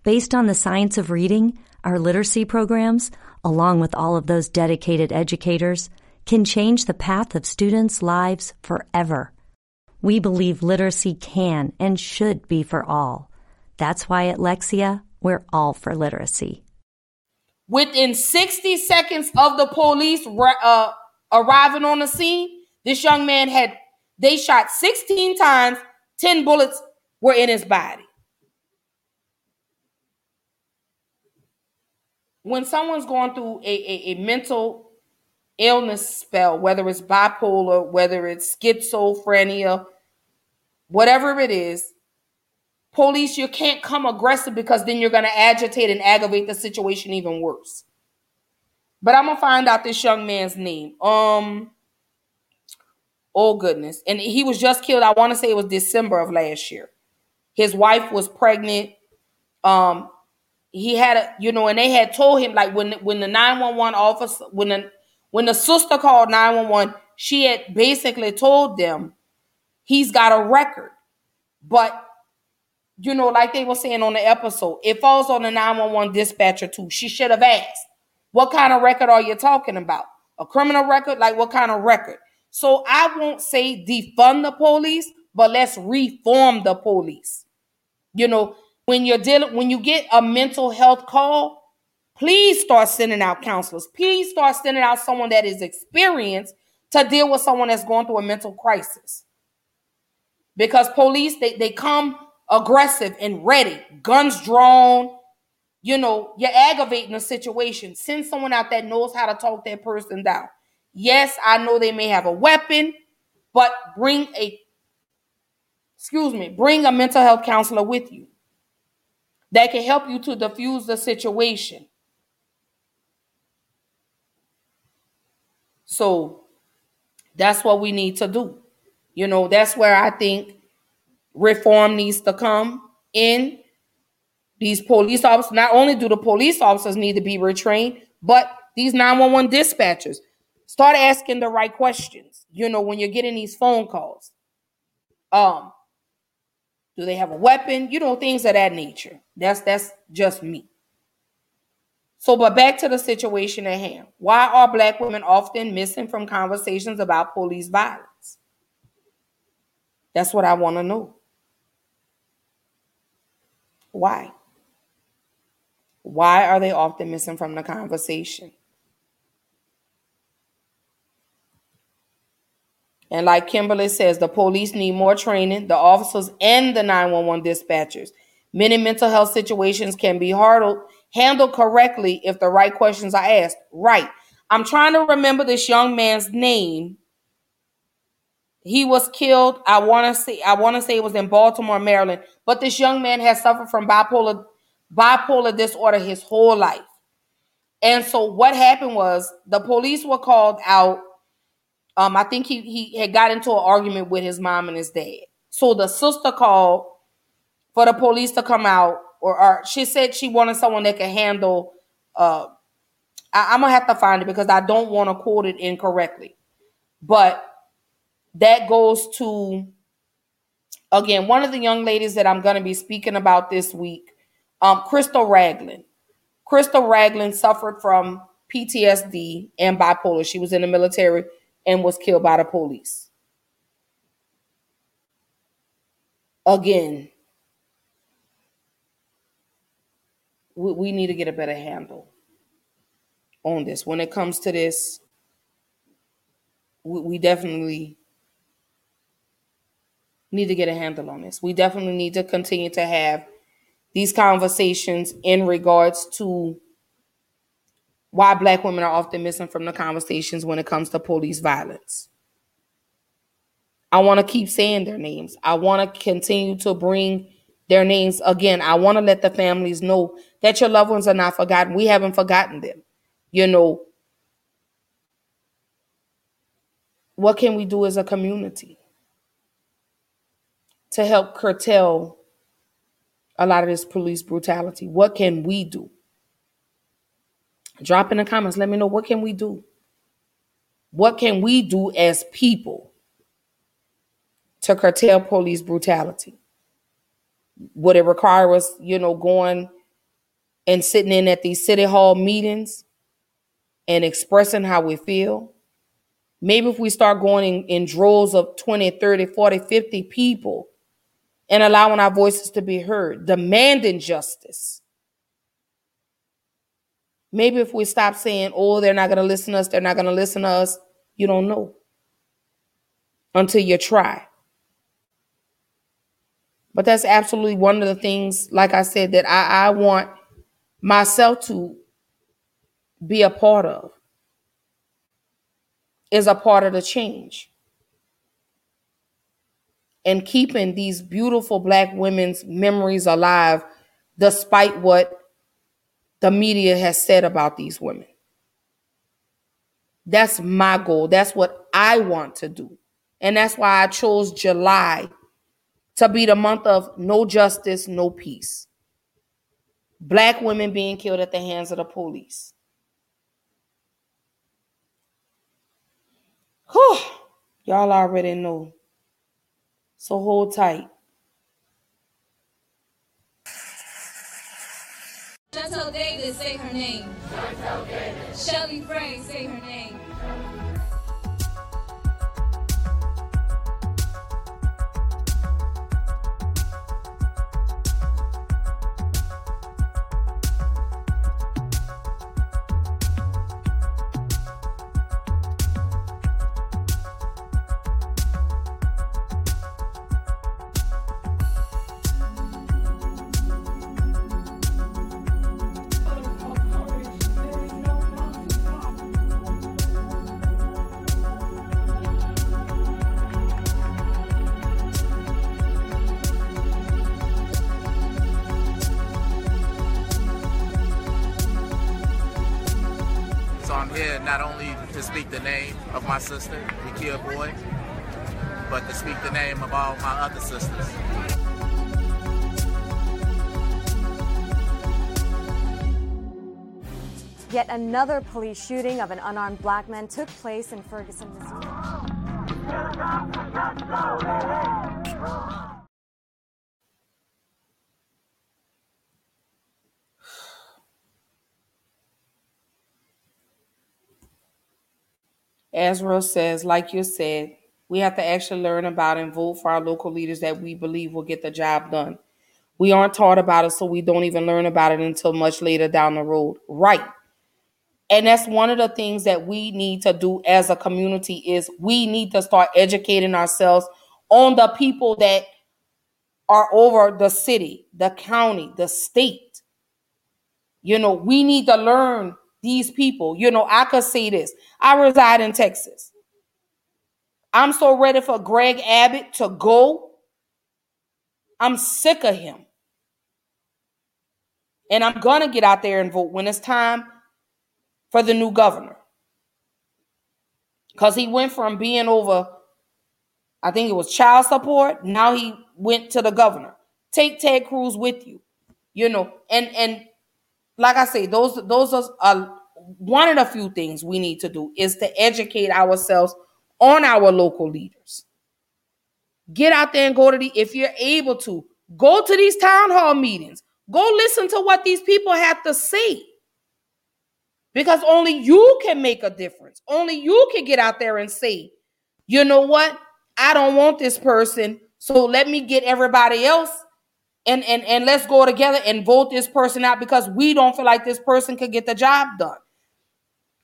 Based on the science of reading, our literacy programs, along with all of those dedicated educators, can change the path of students' lives forever. We believe literacy can and should be for all. That's why at Lexia, we're all for literacy. Within 60 seconds of the police uh, arriving on the scene, this young man had, they shot 16 times, 10 bullets were in his body. When someone's going through a, a, a mental illness spell, whether it's bipolar, whether it's schizophrenia, whatever it is, police, you can't come aggressive because then you're going to agitate and aggravate the situation even worse. But I'm gonna find out this young man's name. Um, oh goodness, and he was just killed. I want to say it was December of last year. His wife was pregnant. Um, he had a, you know, and they had told him like when when the 911 officer when the when the sister called 911, she had basically told them he's got a record. But, you know, like they were saying on the episode, it falls on the 911 dispatcher too. She should have asked, what kind of record are you talking about? A criminal record? Like what kind of record? So I won't say defund the police, but let's reform the police. You know, when you're dealing, when you get a mental health call, Please start sending out counselors. Please start sending out someone that is experienced to deal with someone that's going through a mental crisis. Because police, they, they come aggressive and ready, guns drawn. You know, you're aggravating the situation. Send someone out that knows how to talk that person down. Yes, I know they may have a weapon, but bring a excuse me, bring a mental health counselor with you that can help you to diffuse the situation. So that's what we need to do. You know, that's where I think reform needs to come in. These police officers, not only do the police officers need to be retrained, but these 911 dispatchers start asking the right questions. You know, when you're getting these phone calls. Um, do they have a weapon? You know, things of that nature. That's that's just me. So, but back to the situation at hand. Why are black women often missing from conversations about police violence? That's what I want to know. Why? Why are they often missing from the conversation? And like Kimberly says, the police need more training, the officers and the 911 dispatchers. Many mental health situations can be hard, handled correctly if the right questions are asked. Right. I'm trying to remember this young man's name. He was killed. I want to say I want to say it was in Baltimore, Maryland. But this young man has suffered from bipolar bipolar disorder his whole life. And so what happened was the police were called out um, I think he he had got into an argument with his mom and his dad. So the sister called for the police to come out, or, she said she wanted someone that could handle. Uh, I, I'm gonna have to find it because I don't want to quote it incorrectly, but that goes to again one of the young ladies that I'm gonna be speaking about this week, um, Crystal Ragland. Crystal Ragland suffered from PTSD and bipolar. She was in the military and was killed by the police. Again, we, we need to get a better handle on this. When it comes to this, we, we definitely need to get a handle on this. We definitely need to continue to have these conversations in regards to why black women are often missing from the conversations when it comes to police violence. I want to keep saying their names. I want to continue to bring their names again. I want to let the families know that your loved ones are not forgotten. We haven't forgotten them. You know, what can we do as a community to help curtail a lot of this police brutality? What can we do? Drop in the comments. Let me know what can we do? What can we do as people to curtail police brutality? Would it require us, you know, going and sitting in at these city hall meetings and expressing how we feel? Maybe if we start going in, in droves of 20, 30, 40, 50 people and allowing our voices to be heard, demanding justice Maybe if we stop saying, oh, they're not going to listen to us, they're not going to listen to us, you don't know until you try. But that's absolutely one of the things, like I said, that I, I want myself to be a part of, is a part of the change. And keeping these beautiful black women's memories alive despite what the media has said about these women. That's my goal. That's what I want to do. And that's why I chose July to be the month of no justice, no peace. Black women being killed at the hands of the police. Whew. Y'all already know. So hold tight. Shantel Davis, say her name. Shelly Frank, say her name. Sister, Rekia Boyd, but to speak the name of all my other sisters. Yet another police shooting of an unarmed black man took place in Ferguson, Missouri. Ezra says, like you said, we have to actually learn about and vote for our local leaders that we believe will get the job done. We aren't taught about it, so we don't even learn about it until much later down the road. Right. And that's one of the things that we need to do as a community is we need to start educating ourselves on the people that are over the city, the county, the state. You know, we need to learn these people. You know, I could say this. I reside in Texas. I'm so ready for Greg Abbott to go. I'm sick of him. And I'm going to get out there and vote when it's time for the new governor. Because he went from being over, I think it was child support. Now he went to the governor. Take Ted Cruz with you. You know, and and like I say, those those are one of the few things we need to do is to educate ourselves on our local leaders. Get out there and go to the if you're able to go to these town hall meetings. Go listen to what these people have to say because only you can make a difference. Only you can get out there and say, you know what? I don't want this person. So let me get everybody else and, and, and let's go together and vote this person out because we don't feel like this person could get the job done.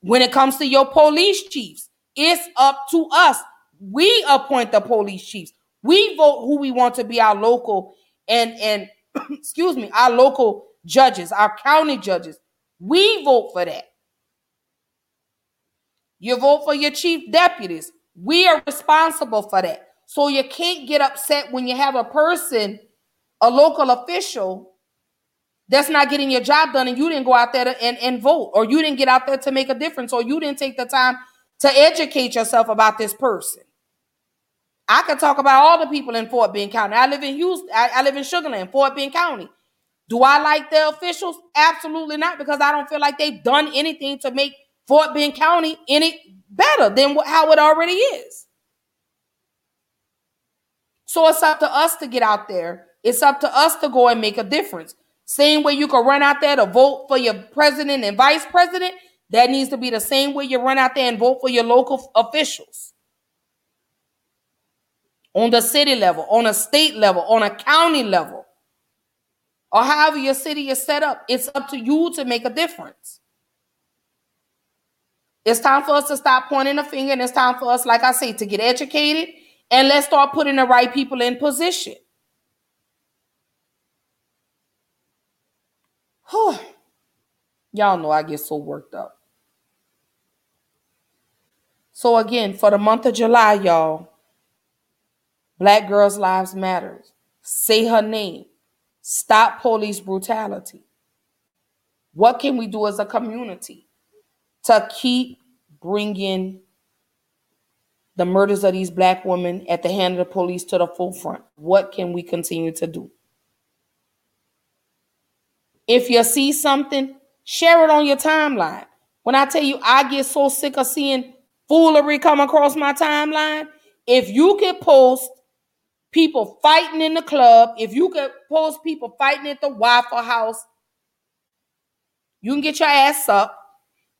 When it comes to your police chiefs, it's up to us. We appoint the police chiefs. We vote who we want to be our local and and excuse me, our local judges, our county judges. We vote for that. You vote for your chief deputies. We are responsible for that. So you can't get upset when you have a person, a local official, that's not getting your job done and you didn't go out there to, and, and vote, or you didn't get out there to make a difference, or you didn't take the time to educate yourself about this person. I could talk about all the people in Fort Bend County. I live in Houston, I, I live in Sugar Land, Fort Bend County. Do I like the officials? Absolutely not, because I don't feel like they've done anything to make Fort Bend County any better than how it already is. So it's up to us to get out there. It's up to us to go and make a difference. Same way you can run out there to vote for your president and vice president, that needs to be the same way you run out there and vote for your local officials. On the city level, on a state level, on a county level, or however your city is set up, it's up to you to make a difference. It's time for us to stop pointing a finger, and it's time for us, like I say, to get educated and let's start putting the right people in position. Y'all know I get so worked up. So again, for the month of July, y'all, Black Girls Lives Matters. Say her name. Stop police brutality. What can we do as a community to keep bringing the murders of these black women at the hand of the police to the forefront. What can we continue to do? If you see something, share it on your timeline. When I tell you, I get so sick of seeing foolery come across my timeline. If you can post people fighting in the club, if you can post people fighting at the Waffle House, you can get your ass up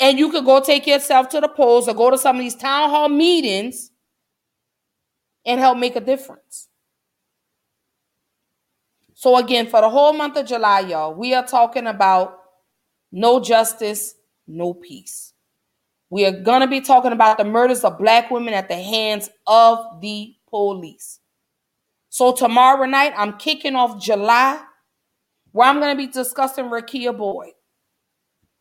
and you could go take yourself to the polls or go to some of these town hall meetings and help make a difference. So, again, for the whole month of July, y'all, we are talking about no justice, no peace. We are going to be talking about the murders of black women at the hands of the police. So, tomorrow night, I'm kicking off July where I'm going to be discussing Rekia Boyd.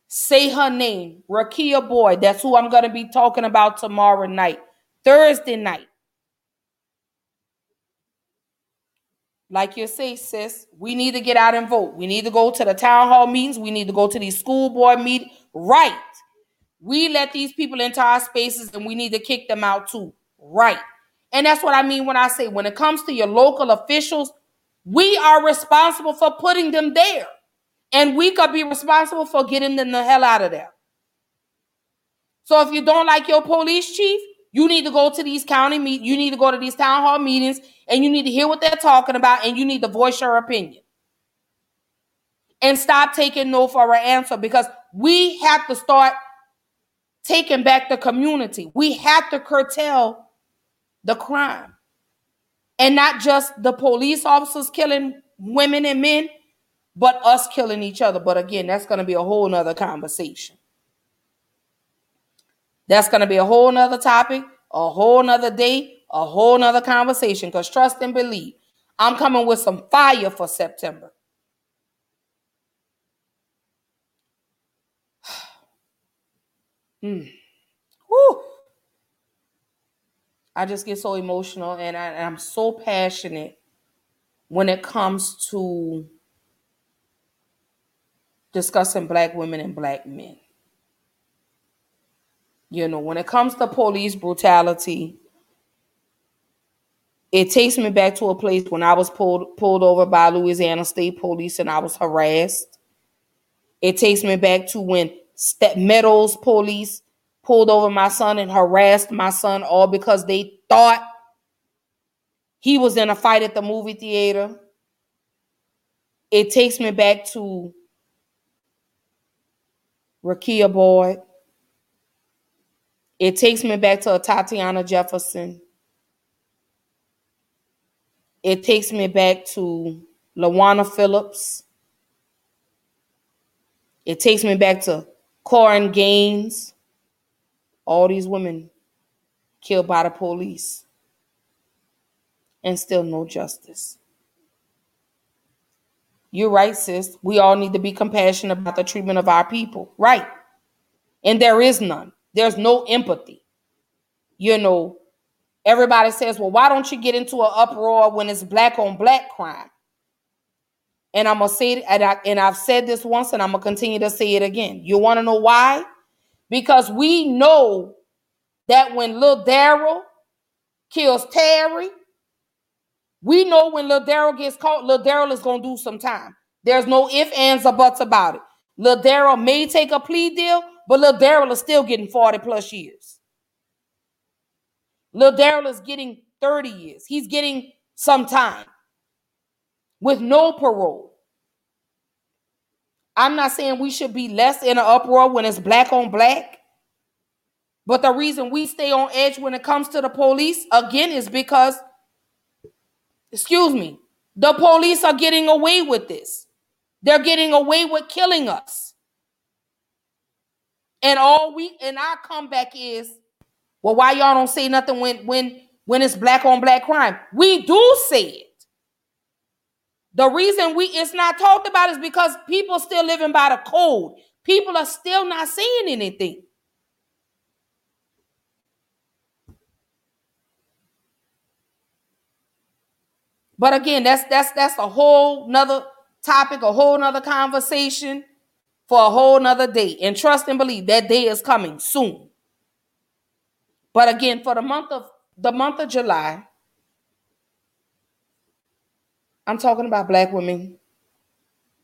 Say her name, Rekia Boyd. That's who I'm going to be talking about tomorrow night. Thursday night. Like you say, sis, we need to get out and vote. We need to go to the town hall meetings. We need to go to these school board meetings. Right. We let these people into our spaces and we need to kick them out too. Right. And that's what I mean when I say when it comes to your local officials, we are responsible for putting them there. And we could be responsible for getting them the hell out of there. So if you don't like your police chief, you need to go to these county meet. You need to go to these town hall meetings, and you need to hear what they're talking about, and you need to voice your opinion. And stop taking no for an answer because we have to start taking back the community. We have to curtail the crime. And not just the police officers killing women and men, but us killing each other. But again, that's going to be a whole nother conversation. That's going to be a whole nother topic, a whole nother day, a whole nother conversation. Because trust and believe, I'm coming with some fire for September. Hmm. Whew. I just get so emotional and, I, and I'm so passionate when it comes to discussing black women and black men. You know, when it comes to police brutality, it takes me back to a place when I was pulled pulled over by Louisiana State Police and I was harassed. It takes me back to when Step Meadows police pulled over my son and harassed my son all because they thought he was in a fight at the movie theater. It takes me back to Rekia Boyd. It takes me back to Atatiana Jefferson. It takes me back to Lawana Phillips. It takes me back to Korryn Gaines. All these women killed by the police. And still no justice. You're right, sis. We all need to be compassionate about the treatment of our people. Right. And there is none. There's no empathy. You know, everybody says, well, why don't you get into an uproar when it's black on black crime? And I'm gonna say it, and, I, and I've said this once, and I'm gonna continue to say it again. You want to know why? Because we know that when Lil Daryl kills Terry, we know when Lil Daryl gets caught, Lil Daryl is gonna do some time. There's no ifs, ands, or buts about it. Lil Daryl may take a plea deal, but Lil Daryl is still getting 40 plus years. Lil Daryl is getting 30 years. He's getting some time with no parole. I'm not saying we should be less in an uproar when it's black on black. But the reason we stay on edge when it comes to the police, again, is because, excuse me, the police are getting away with this. They're getting away with killing us. And all we and our comeback is, well, why y'all don't say nothing when when when it's black on black crime? We do say it. The reason we it's not talked about is because people still living by the code. People are still not saying anything. But again, that's that's that's a whole nother topic, a whole nother conversation for a whole nother day. And trust and believe that day is coming soon. But again, for the month of the month of July, I'm talking about black women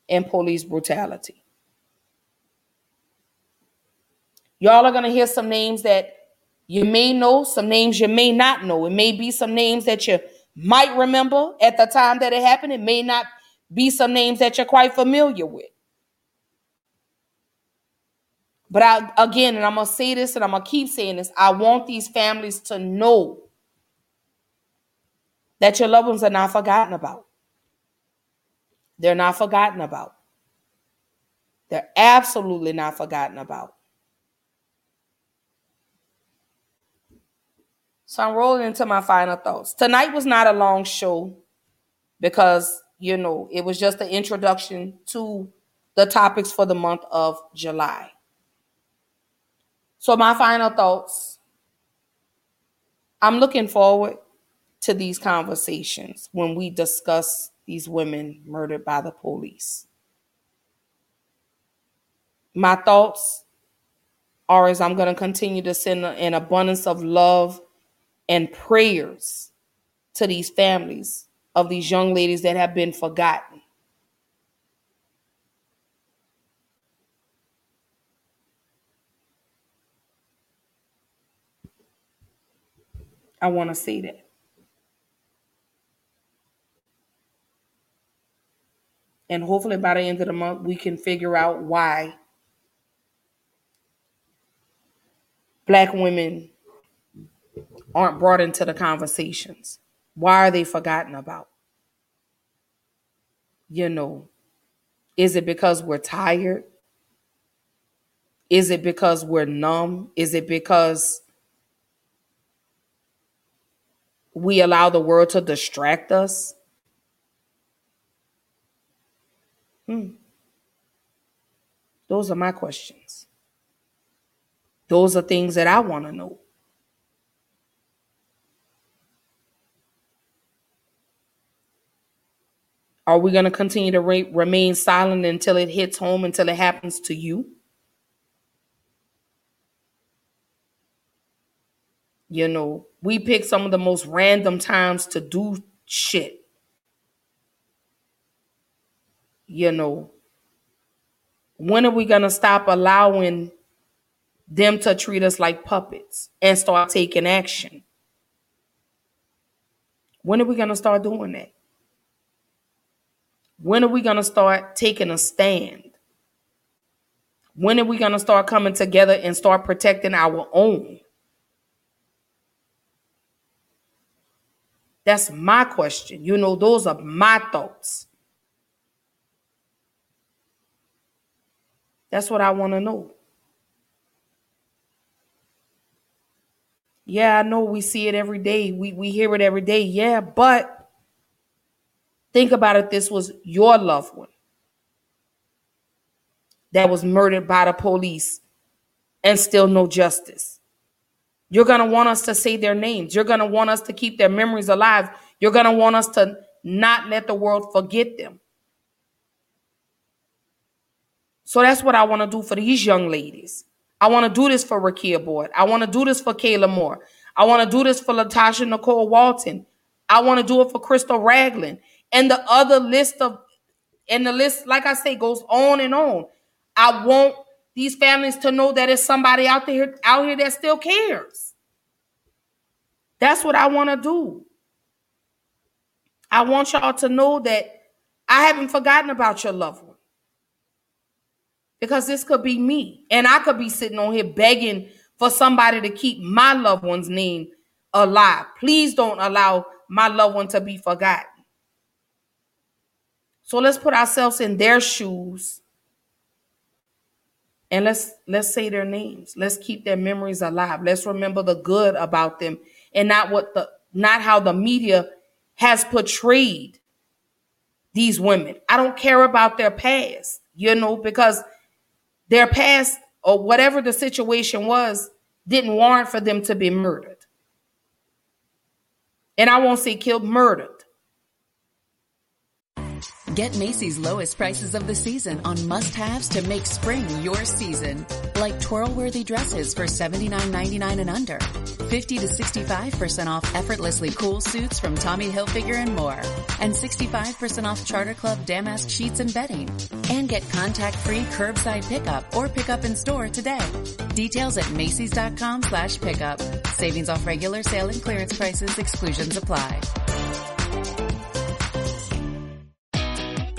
and police brutality. Y'all are going to hear some names that you may know, some names you may not know. It may be some names that you might remember at the time that it happened. It may not be some names that you're quite familiar with. But I again, and I'm gonna say this and I'm gonna keep saying this. I want these families to know that your loved ones are not forgotten about. They're not forgotten about. They're absolutely not forgotten about. So I'm rolling into my final thoughts. Tonight was not a long show because, you know, it was just an introduction to the topics for the month of July. So, my final thoughts I'm looking forward to these conversations when we discuss these women murdered by the police. My thoughts are as I'm going to continue to send an abundance of love and prayers to these families of these young ladies that have been forgotten. I want to see that. And hopefully by the end of the month, we can figure out why black women aren't brought into the conversations? Why are they forgotten about? You know, is it because we're tired? Is it because we're numb? Is it because we allow the world to distract us? Hmm. Those are my questions. Those are things that I want to know. Are we going to continue to re- remain silent until it hits home, until it happens to you? You know, we pick some of the most random times to do shit. You know, when are we going to stop allowing them to treat us like puppets and start taking action? When are we going to start doing that? When are we going to start taking a stand? When are we going to start coming together and start protecting our own? That's my question. You know, those are my thoughts. That's what I want to know. Yeah, I know we see it every day. We we hear it every day. Yeah, but think about it this was your loved one that was murdered by the police and still no justice. You're going to want us to say their names. You're going to want us to keep their memories alive. You're going to want us to not let the world forget them. So that's what I want to do for these young ladies. I want to do this for Rekia Boyd. I want to do this for Kayla Moore. I want to do this for Latasha Nicole Walton. I want to do it for Crystal Ragland. And the other list of, and the list, like I say, goes on and on. I want these families to know that it's somebody out there out here that still cares. That's what I want to do. I want y'all to know that I haven't forgotten about your loved one. Because this could be me. And I could be sitting on here begging for somebody to keep my loved one's name alive. Please don't allow my loved one to be forgotten. So let's put ourselves in their shoes and let's let's say their names let's keep their memories alive let's remember the good about them and not what the not how the media has portrayed these women. I don't care about their past you know because their past or whatever the situation was didn't warrant for them to be murdered. And i won't say killed murdered Get Macy's lowest prices of the season on must-haves to make spring your season. Like twirl-worthy dresses for $79.99 and under. 50 to 65% off effortlessly cool suits from Tommy Hilfiger and more. And 65% off Charter Club damask sheets and bedding. And get contact-free curbside pickup or pickup in store today. Details at Macy's.com slash pickup. Savings off regular sale and clearance prices. Exclusions apply.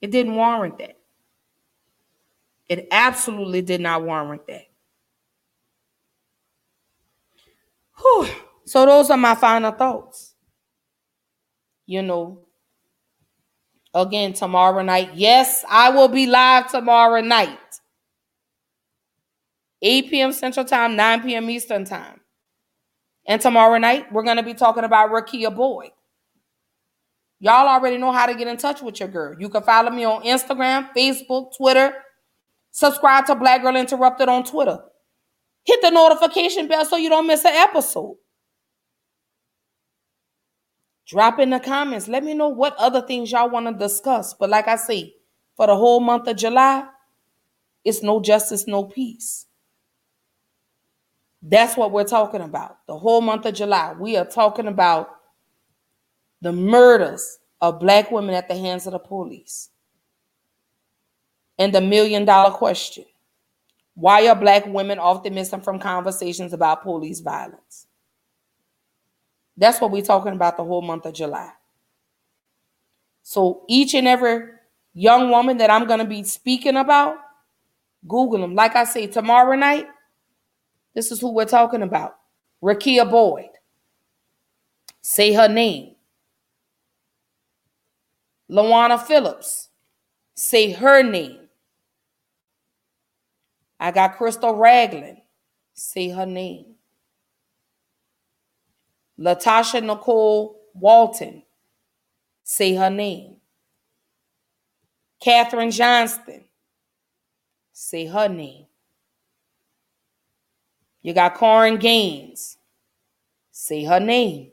It didn't warrant that. It absolutely did not warrant that. Whew. So those are my final thoughts. You know, again, tomorrow night. Yes, I will be live tomorrow night. 8 p.m. Central Time, 9 p.m. Eastern Time. And tomorrow night, we're going to be talking about Rekia Boyd. Y'all already know how to get in touch with your girl. You can follow me on Instagram, Facebook, Twitter. Subscribe to Black Girl Interrupted on Twitter. Hit the notification bell so you don't miss an episode. Drop in the comments. Let me know what other things y'all want to discuss. But like I say, for the whole month of July, it's no justice, no peace. That's what we're talking about. The whole month of July, we are talking about the murders of black women at the hands of the police. And the million dollar question why are black women often missing from conversations about police violence? That's what we're talking about the whole month of July. So each and every young woman that I'm going to be speaking about, Google them. Like I say, tomorrow night, this is who we're talking about. Rekia Boyd. Say her name. Lawana Phillips. Say her name. I got Crystal Ragland. Say her name. Latasha Nicole Walton. Say her name. Kathryn Johnston. Say her name. You got Korryn Gaines. Say her name.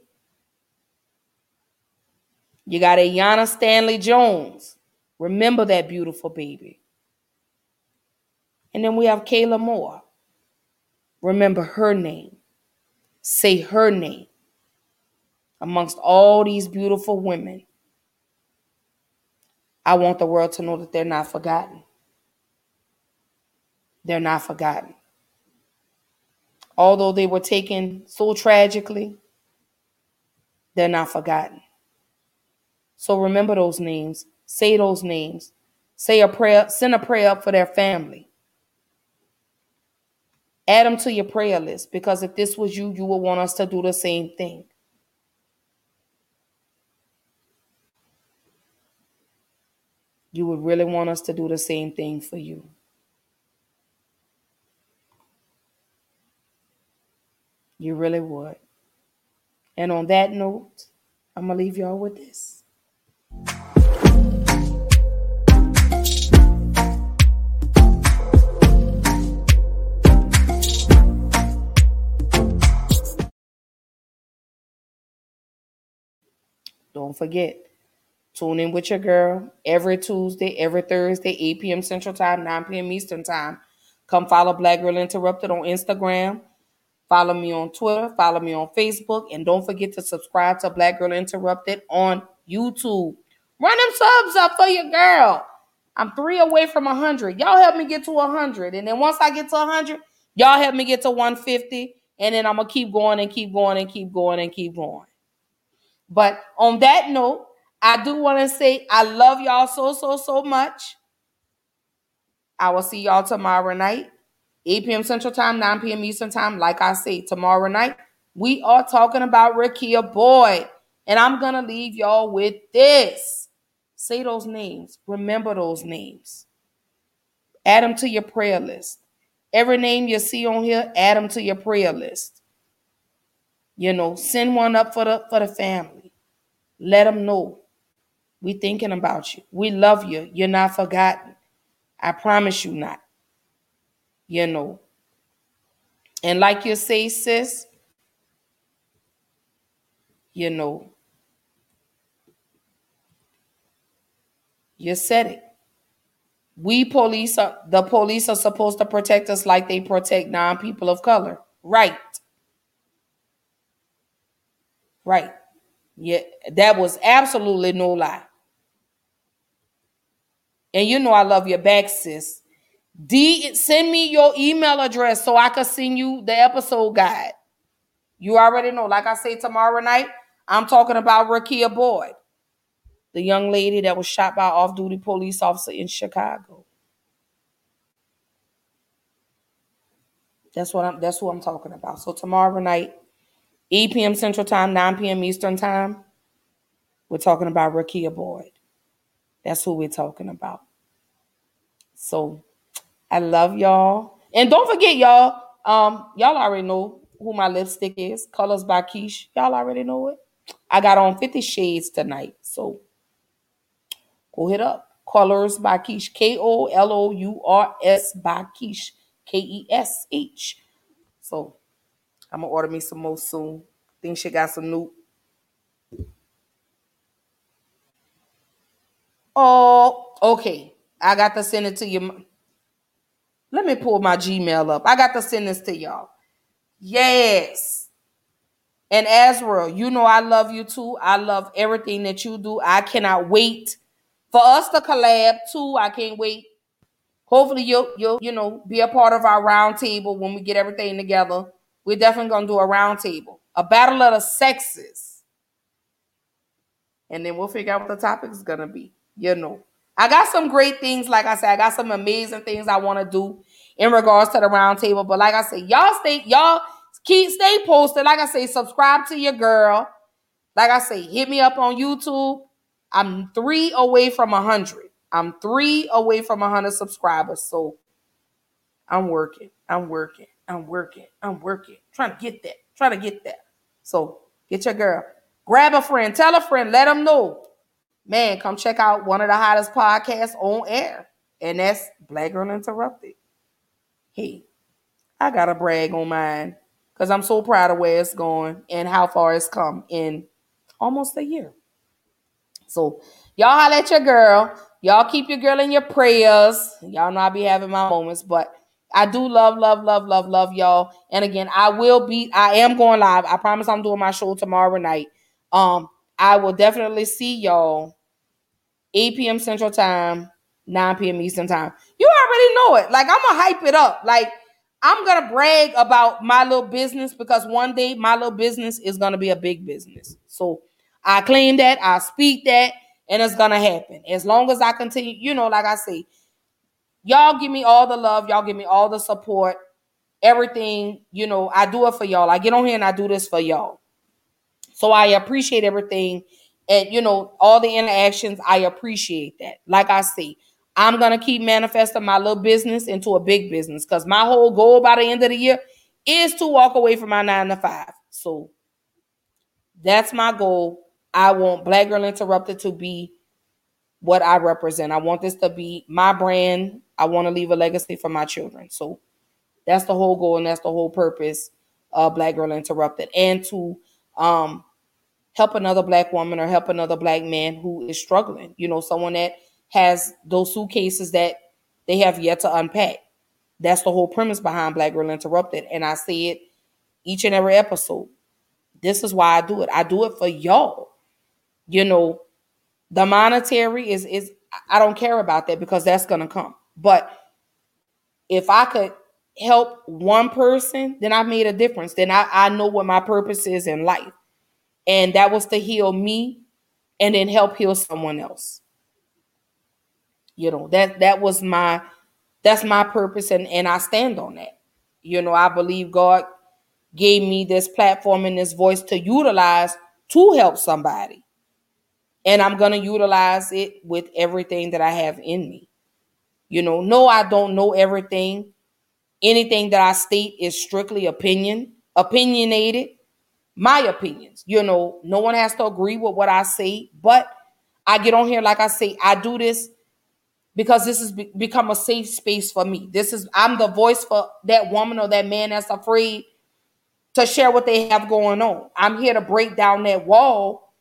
You got Aiyana Stanley Jones. Remember that beautiful baby. And then we have Kayla Moore. Remember her name. Say her name. Amongst all these beautiful women, I want the world to know that they're not forgotten. They're not forgotten. Although they were taken so tragically, they're not forgotten. So remember those names. Say those names. Say a prayer, send a prayer up for their family. Add them to your prayer list because if this was you, you would want us to do the same thing. You would really want us to do the same thing for you. You really would. And on that note, I'm going to leave y'all with this. Don't forget, tune in with your girl every Tuesday, every Thursday, 8 p.m. Central Time, 9 p.m. Eastern Time. Come follow Black Girl Interrupted on Instagram. Follow me on Twitter. Follow me on Facebook. And don't forget to subscribe to Black Girl Interrupted on YouTube. Run them subs up for your girl. I'm three away from 100. Y'all help me get to 100. And then once I get to 100, y'all help me get to 150. And then I'm going to keep going and keep going and keep going and keep going. But on that note, I do want to say I love y'all so, so, so much. I will see y'all tomorrow night, 8 p.m. Central Time, 9 p.m. Eastern Time. Like I say, tomorrow night, we are talking about Rekia Boyd. And I'm going to leave y'all with this. Say those names. Remember those names. Add them to your prayer list. Every name you see on here, add them to your prayer list. You know, send one up for the for the family. Let them know we thinking about you. We love you. You're not forgotten. I promise you not. You know. And like you say, sis, you know, you said it. We police are the police are supposed to protect us like they protect non-people of color. Right. Right. Yeah, that was absolutely no lie. And you know I love your back, sis. D send me your email address so I can send you the episode guide. You already know. Like I say tomorrow night, I'm talking about Rekia Boyd, the young lady that was shot by off-duty police officer in Chicago. That's what I'm that's what I'm talking about. So tomorrow night, 8 p.m. Central Time, 9 p.m. Eastern Time. We're talking about Rekia Boyd. That's who we're talking about. So I love y'all. And don't forget, y'all, um, y'all already know who my lipstick is. Kolours by Keish. Y'all already know it. I got on 50 shades tonight. So go hit up. Kolours by Keish. K-O-L-O-U-R-S by Keish. K-E-S-H. So I'm gonna order me some more soon. Think she got some new. Oh, okay. I got to send it to you. Let me pull my Gmail up. I got to send this to y'all. Yes. And Azra, you know I love you too. I love everything that you do. I cannot wait for us to collab too. I can't wait. Hopefully you'll you'll you know be a part of our round table when we get everything together. We're definitely gonna do a round table, a battle of the sexes, and then we'll figure out what the topic is gonna be. You know, I got some great things. Like I said, I got some amazing things I want to do in regards to the round table. But like I said, y'all stay y'all keep stay posted. Like I say, subscribe to your girl. Like I say, hit me up on YouTube. I'm three away from a hundred. I'm three away from a hundred subscribers. So I'm working. I'm working. I'm working. I'm working. Trying to get that. Trying to get that. So get your girl. Grab a friend. Tell a friend. Let them know. Man, come check out one of the hottest podcasts on air. And that's Black Girl Interrupted. Hey, I gotta brag on mine because I'm so proud of where it's going and how far it's come in almost a year. So y'all holla at your girl. Y'all keep your girl in your prayers. Y'all know I be having my moments, but I do love, love, love, love, love y'all. And again, I will be, I am going live. I promise I'm doing my show tomorrow night. Um, I will definitely see y'all 8 p.m. Central Time, 9 p.m. Eastern Time. You already know it. Like I'm gonna hype it up. Like I'm gonna brag about my little business because one day my little business is gonna be a big business. So I claim that, I speak that, and it's gonna happen. As long as I continue, you know, like I say, y'all give me all the love, y'all give me all the support, everything, you know, I do it for y'all. I get on here and I do this for y'all. So I appreciate everything. And you know, all the interactions, I appreciate that. Like I say, I'm gonna keep manifesting my little business into a big business because my whole goal by the end of the year is to walk away from my nine to five. So that's my goal. I want Black Girl Interrupted to be what I represent. I want this to be my brand. I want to leave a legacy for my children. So that's the whole goal and that's the whole purpose of Black Girl Interrupted. And to um help another black woman or help another black man who is struggling. You know, someone that has those suitcases that they have yet to unpack. That's the whole premise behind Black Girl Interrupted. And I say it each and every episode. This is why I do it. I do it for y'all you know, the monetary is is I don't care about that because that's gonna come. But if I could help one person, then I made a difference. Then I, I know what my purpose is in life. And that was to heal me and then help heal someone else. You know, that that was my that's my purpose and, and I stand on that. You know, I believe God gave me this platform and this voice to utilize to help somebody and I'm to utilize it with everything that I have in me. You know, no, I don't know everything. Anything that I state is strictly opinion, opinionated, my opinions. You know, no one has to agree with what I say, but I get on here, like I say, I do this because this has be- become a safe space for me. This is, I'm the voice for that woman or that man that's afraid to share what they have going on. I'm here to break down that wall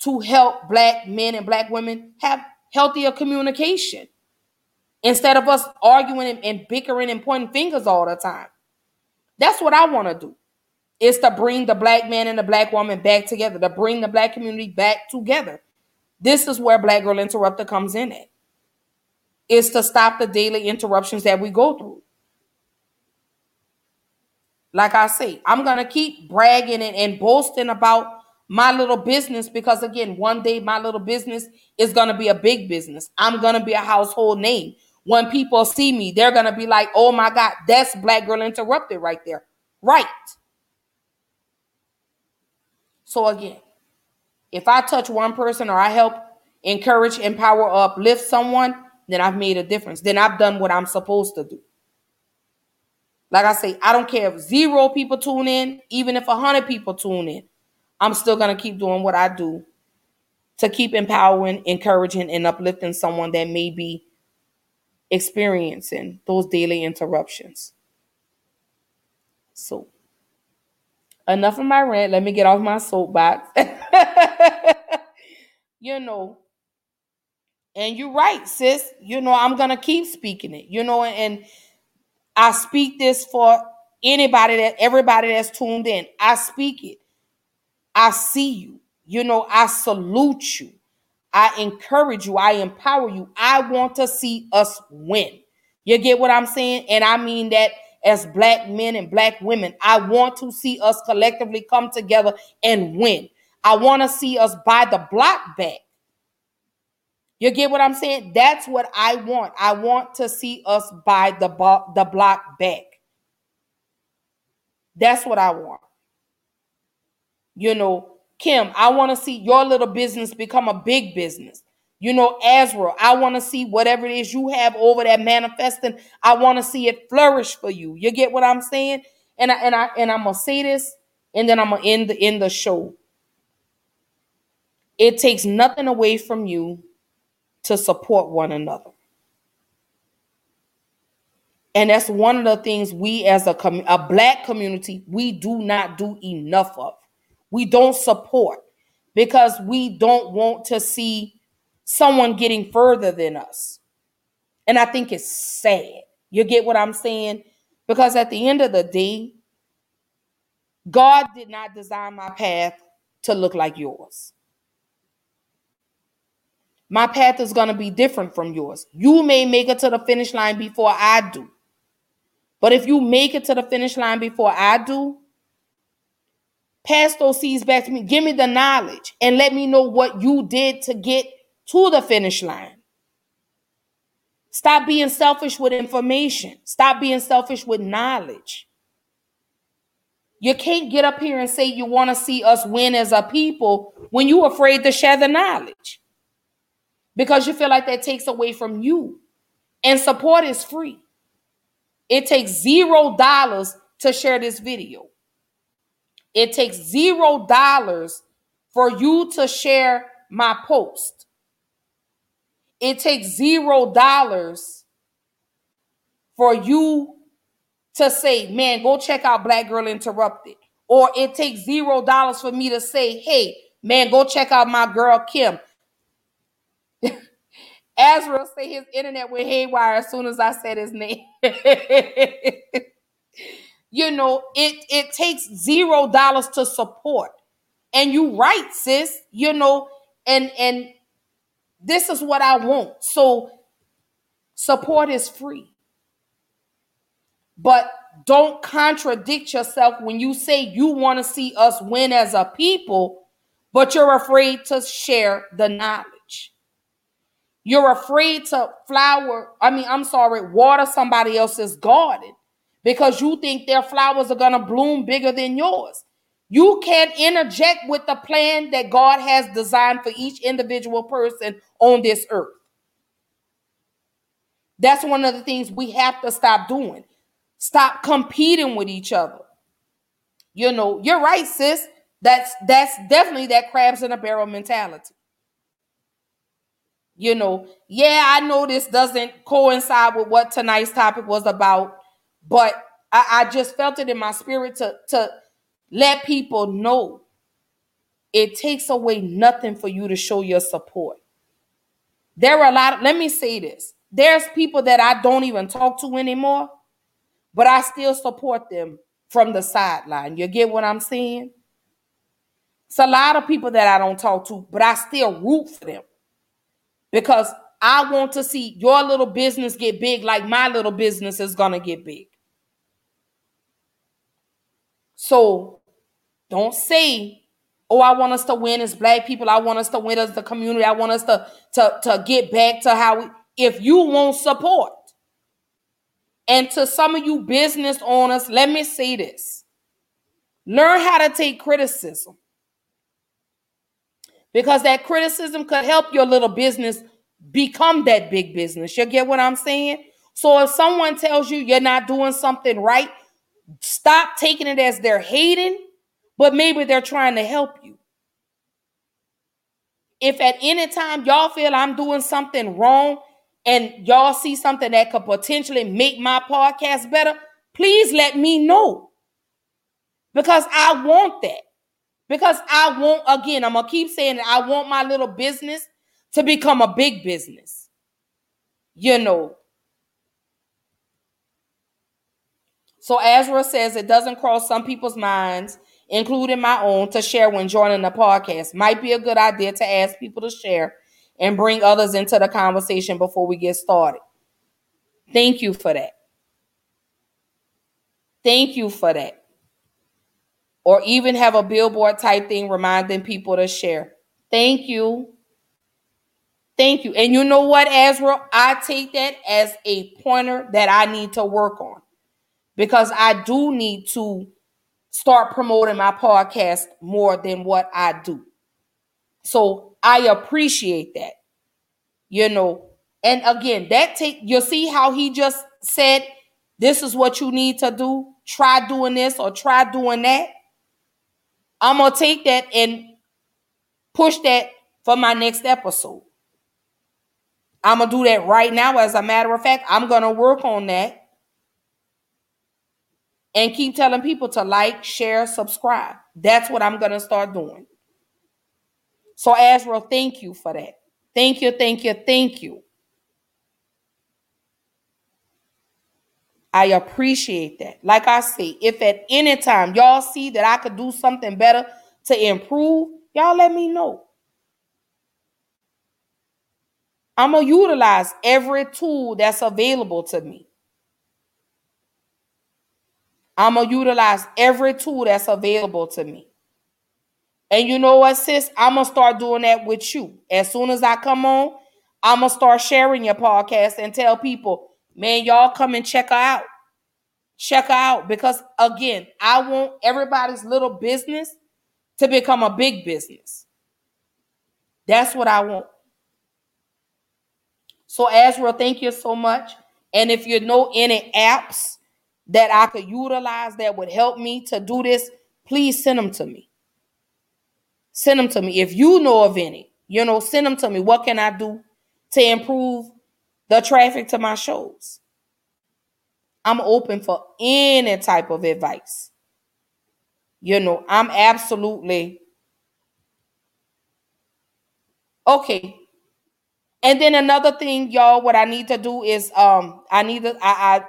to help black men and black women have healthier communication instead of us arguing and, bickering and pointing fingers all the time. That's what I want to do. Is to bring the black man and the black woman back together, to bring the black community back together. This is where Black Girl Interrupter comes in at. Is to stop the daily interruptions that we go through. Like I say, I'm gonna keep bragging and, and boasting about my little business because again one day my little business is to be a big business i'm to be a household name when people see me they're going to be like oh my god that's black girl interrupted right there. Right. So again if i touch one person or i help encourage empower uplift someone then i've made a difference. Then i've done what i'm supposed to do. Like i say i don't care if zero people tune in even if a hundred people tune in I'm still to keep doing what I do to keep empowering, encouraging, and uplifting someone that may be experiencing those daily interruptions. So, enough of my rant. Let me get off my soapbox. you know, and you're right, sis. You know, I'm going to keep speaking it, you know, and I speak this for anybody that everybody that's tuned in. I speak it. I see you. You know, I salute you. I encourage you. I empower you. I want to see us win. You get what I'm saying? And I mean that as black men and black women. I want to see us collectively come together and win. I want to see us buy the block back. You get what I'm saying? That's what I want. I want to see us buy the, the block back. That's what I want. You know, Kim, I want to see your little business become a big business. You know, Ezra, I want to see whatever it is you have over there manifesting. I want to see it flourish for you. You get what I'm saying? And I and I and I'm gonna say this, and then I'm gonna end the end the show. It takes nothing away from you to support one another. And that's one of the things we as a, com- a black community, we do not do enough of. We don't support because we don't want to see someone getting further than us. And I think it's sad. You get what I'm saying? Because at the end of the day, God did not design my path to look like yours. My path is going to be different from yours. You may make it to the finish line before I do. But if you make it to the finish line before I do, pass those seeds back to me. Give me the knowledge and let me know what you did to get to the finish line. Stop being selfish with information. Stop being selfish with knowledge. You can't get up here and say you want to see us win as a people when you're afraid to share the knowledge because you feel like that takes away from you. And support is free. It takes zero dollars to share this video. It takes zero dollars for you to share my post. It takes zero dollars for you to say, man, go check out Black Girl Interrupted. Or it takes zero dollars for me to say, hey, man, go check out my girl Kim. Azrael say his internet went haywire as soon as I said his name. you know, it it takes zero dollars to support. And you right, sis, you know, and and this is what I want. So support is free. But don't contradict yourself when you say you want to see us win as a people, but you're afraid to share the knowledge. You're afraid to flower, I mean, I'm sorry, water somebody else's garden because you think their flowers are going to bloom bigger than yours. You can't interject with the plan that God has designed for each individual person on this earth. That's one of the things we have to stop doing. Stop competing with each other. You know, you're right, sis. That's that's definitely that crabs in a barrel mentality you know, yeah, I know this doesn't coincide with what tonight's topic was about, but I, I just felt it in my spirit to to let people know it takes away nothing for you to show your support. There are a lot, of, let me say this. There's people that I don't even talk to anymore, but I still support them from the sideline. You get what I'm saying? It's a lot of people that I don't talk to, but I still root for them because I want to see your little business get big like my little business is going to get big. So don't say, oh, I want us to win as black people. I want us to win as the community. I want us to, to, to get back to how we, if you won't support. And to some of you business owners, let me say this. Learn how to take criticism because that criticism could help your little business become that big business. You get what I'm saying? So if someone tells you you're not doing something right, stop taking it as they're hating, but maybe they're trying to help you. If at any time y'all feel I'm doing something wrong and y'all see something that could potentially make my podcast better, please let me know. Because I want that. Because I want, again, I'm going to keep saying it. I want my little business to become a big business. You know. So Azra says it doesn't cross some people's minds, including my own, to share when joining the podcast. Might be a good idea to ask people to share and bring others into the conversation before we get started. Thank you for that. Thank you for that. Or even have a billboard type thing reminding people to share. Thank you. Thank you. And you know what, Azra? I take that as a pointer that I need to work on because I do need to start promoting my podcast more than what I do. So I appreciate that. You know, and again, that take you'll see how he just said this is what you need to do. Try doing this or try doing that. I'm gonna take that and push that for my next episode. I'm gonna do that right now. As a matter of fact, I'm gonna work on that and keep telling people to like, share, subscribe. That's what I'm going to start doing. So, Azrael, thank you for that. Thank you, thank you, thank you. I appreciate that. Like I say, if at any time y'all see that I could do something better to improve, y'all let me know. I'm going to utilize every tool that's available to me. I'm to utilize every tool that's available to me. And you know what, sis? I'm to start doing that with you. As soon as I come on, I'm to start sharing your podcast and tell people, man, y'all come and check her out. Check her out. Because again, I want everybody's little business to become a big business. That's what I want. So, Azra, thank you so much. And if you know any apps that I could utilize that would help me to do this, please send them to me. Send them to me. If you know of any, you know, send them to me. What can I do to improve the traffic to my shows? I'm open for any type of advice. You know, I'm absolutely okay. And then another thing, y'all, what I need to do is um I need to I, I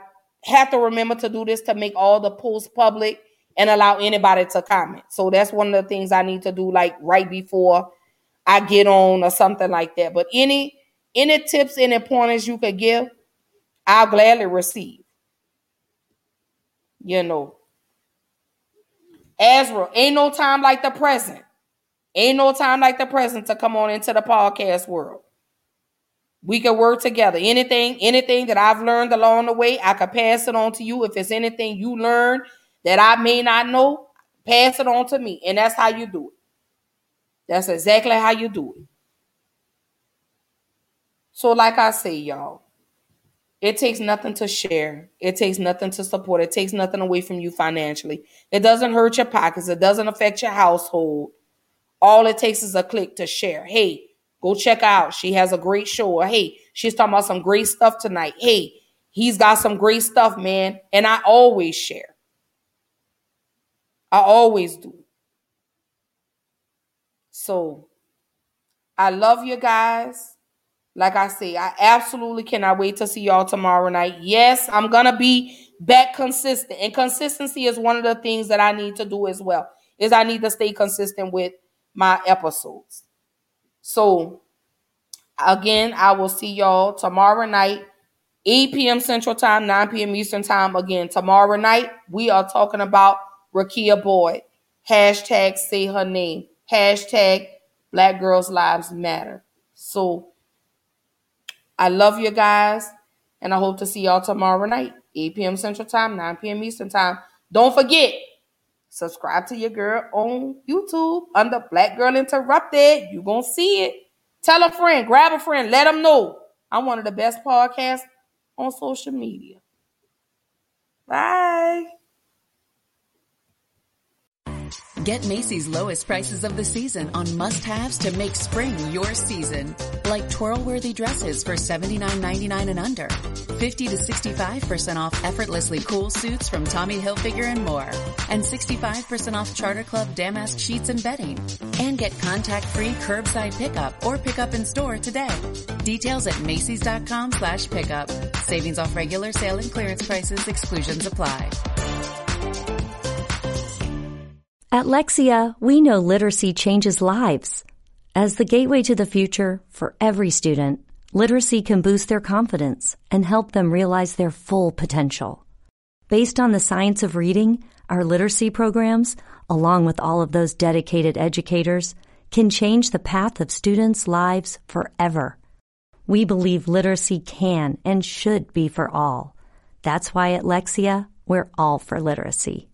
have to remember to do this to make all the posts public and allow anybody to comment. So that's one of the things I need to do like right before I get on or something like that. But any any tips, any pointers you could give, I'll gladly receive. You know. Azra, ain't no time like the present. Ain't no time like the present to come on into the podcast world. We can work together. Anything, anything that I've learned along the way, I could pass it on to you. If it's anything you learn that I may not know, pass it on to me. And that's how you do it. That's exactly how you do it. So, like I say, y'all, it takes nothing to share. It takes nothing to support. It takes nothing away from you financially. It doesn't hurt your pockets. It doesn't affect your household. All it takes is a click to share. Hey, Go check out. She has a great show. Hey, she's talking about some great stuff tonight. Hey, he's got some great stuff, man. And I always share. I always do. So I love you guys. Like I say, I absolutely cannot wait to see y'all tomorrow night. Yes, I'm going to be back consistent. And consistency is one of the things that I need to do as well. Is I need to stay consistent with my episodes. So again, I will see y'all tomorrow night, 8 p.m. Central Time, 9 p.m. Eastern Time. Again, tomorrow night, we are talking about Rekia Boyd. Hashtag say her name. Hashtag Black Girls Lives Matter. So I love you guys, and I hope to see y'all tomorrow night, 8 p.m. Central Time, 9 p.m. Eastern Time. Don't forget, subscribe to your girl on YouTube under Black Girl Interrupted. You gonna see it. Tell a friend, grab a friend, let them know I'm one of the best podcasts on social media. Bye. Get Macy's lowest prices of the season on must-haves to make spring your season. Like twirl-worthy dresses for $79.99 and under. 50 to 65% off effortlessly cool suits from Tommy Hilfiger and more. And 65% off Charter Club damask sheets and bedding. And get contact-free curbside pickup or pickup in store today. Details at Macy's.com slash pickup. Savings off regular sale and clearance prices. Exclusions apply. At Lexia, we know literacy changes lives. As the gateway to the future for every student, literacy can boost their confidence and help them realize their full potential. Based on the science of reading, our literacy programs, along with all of those dedicated educators, can change the path of students' lives forever. We believe literacy can and should be for all. That's why at Lexia, we're all for literacy.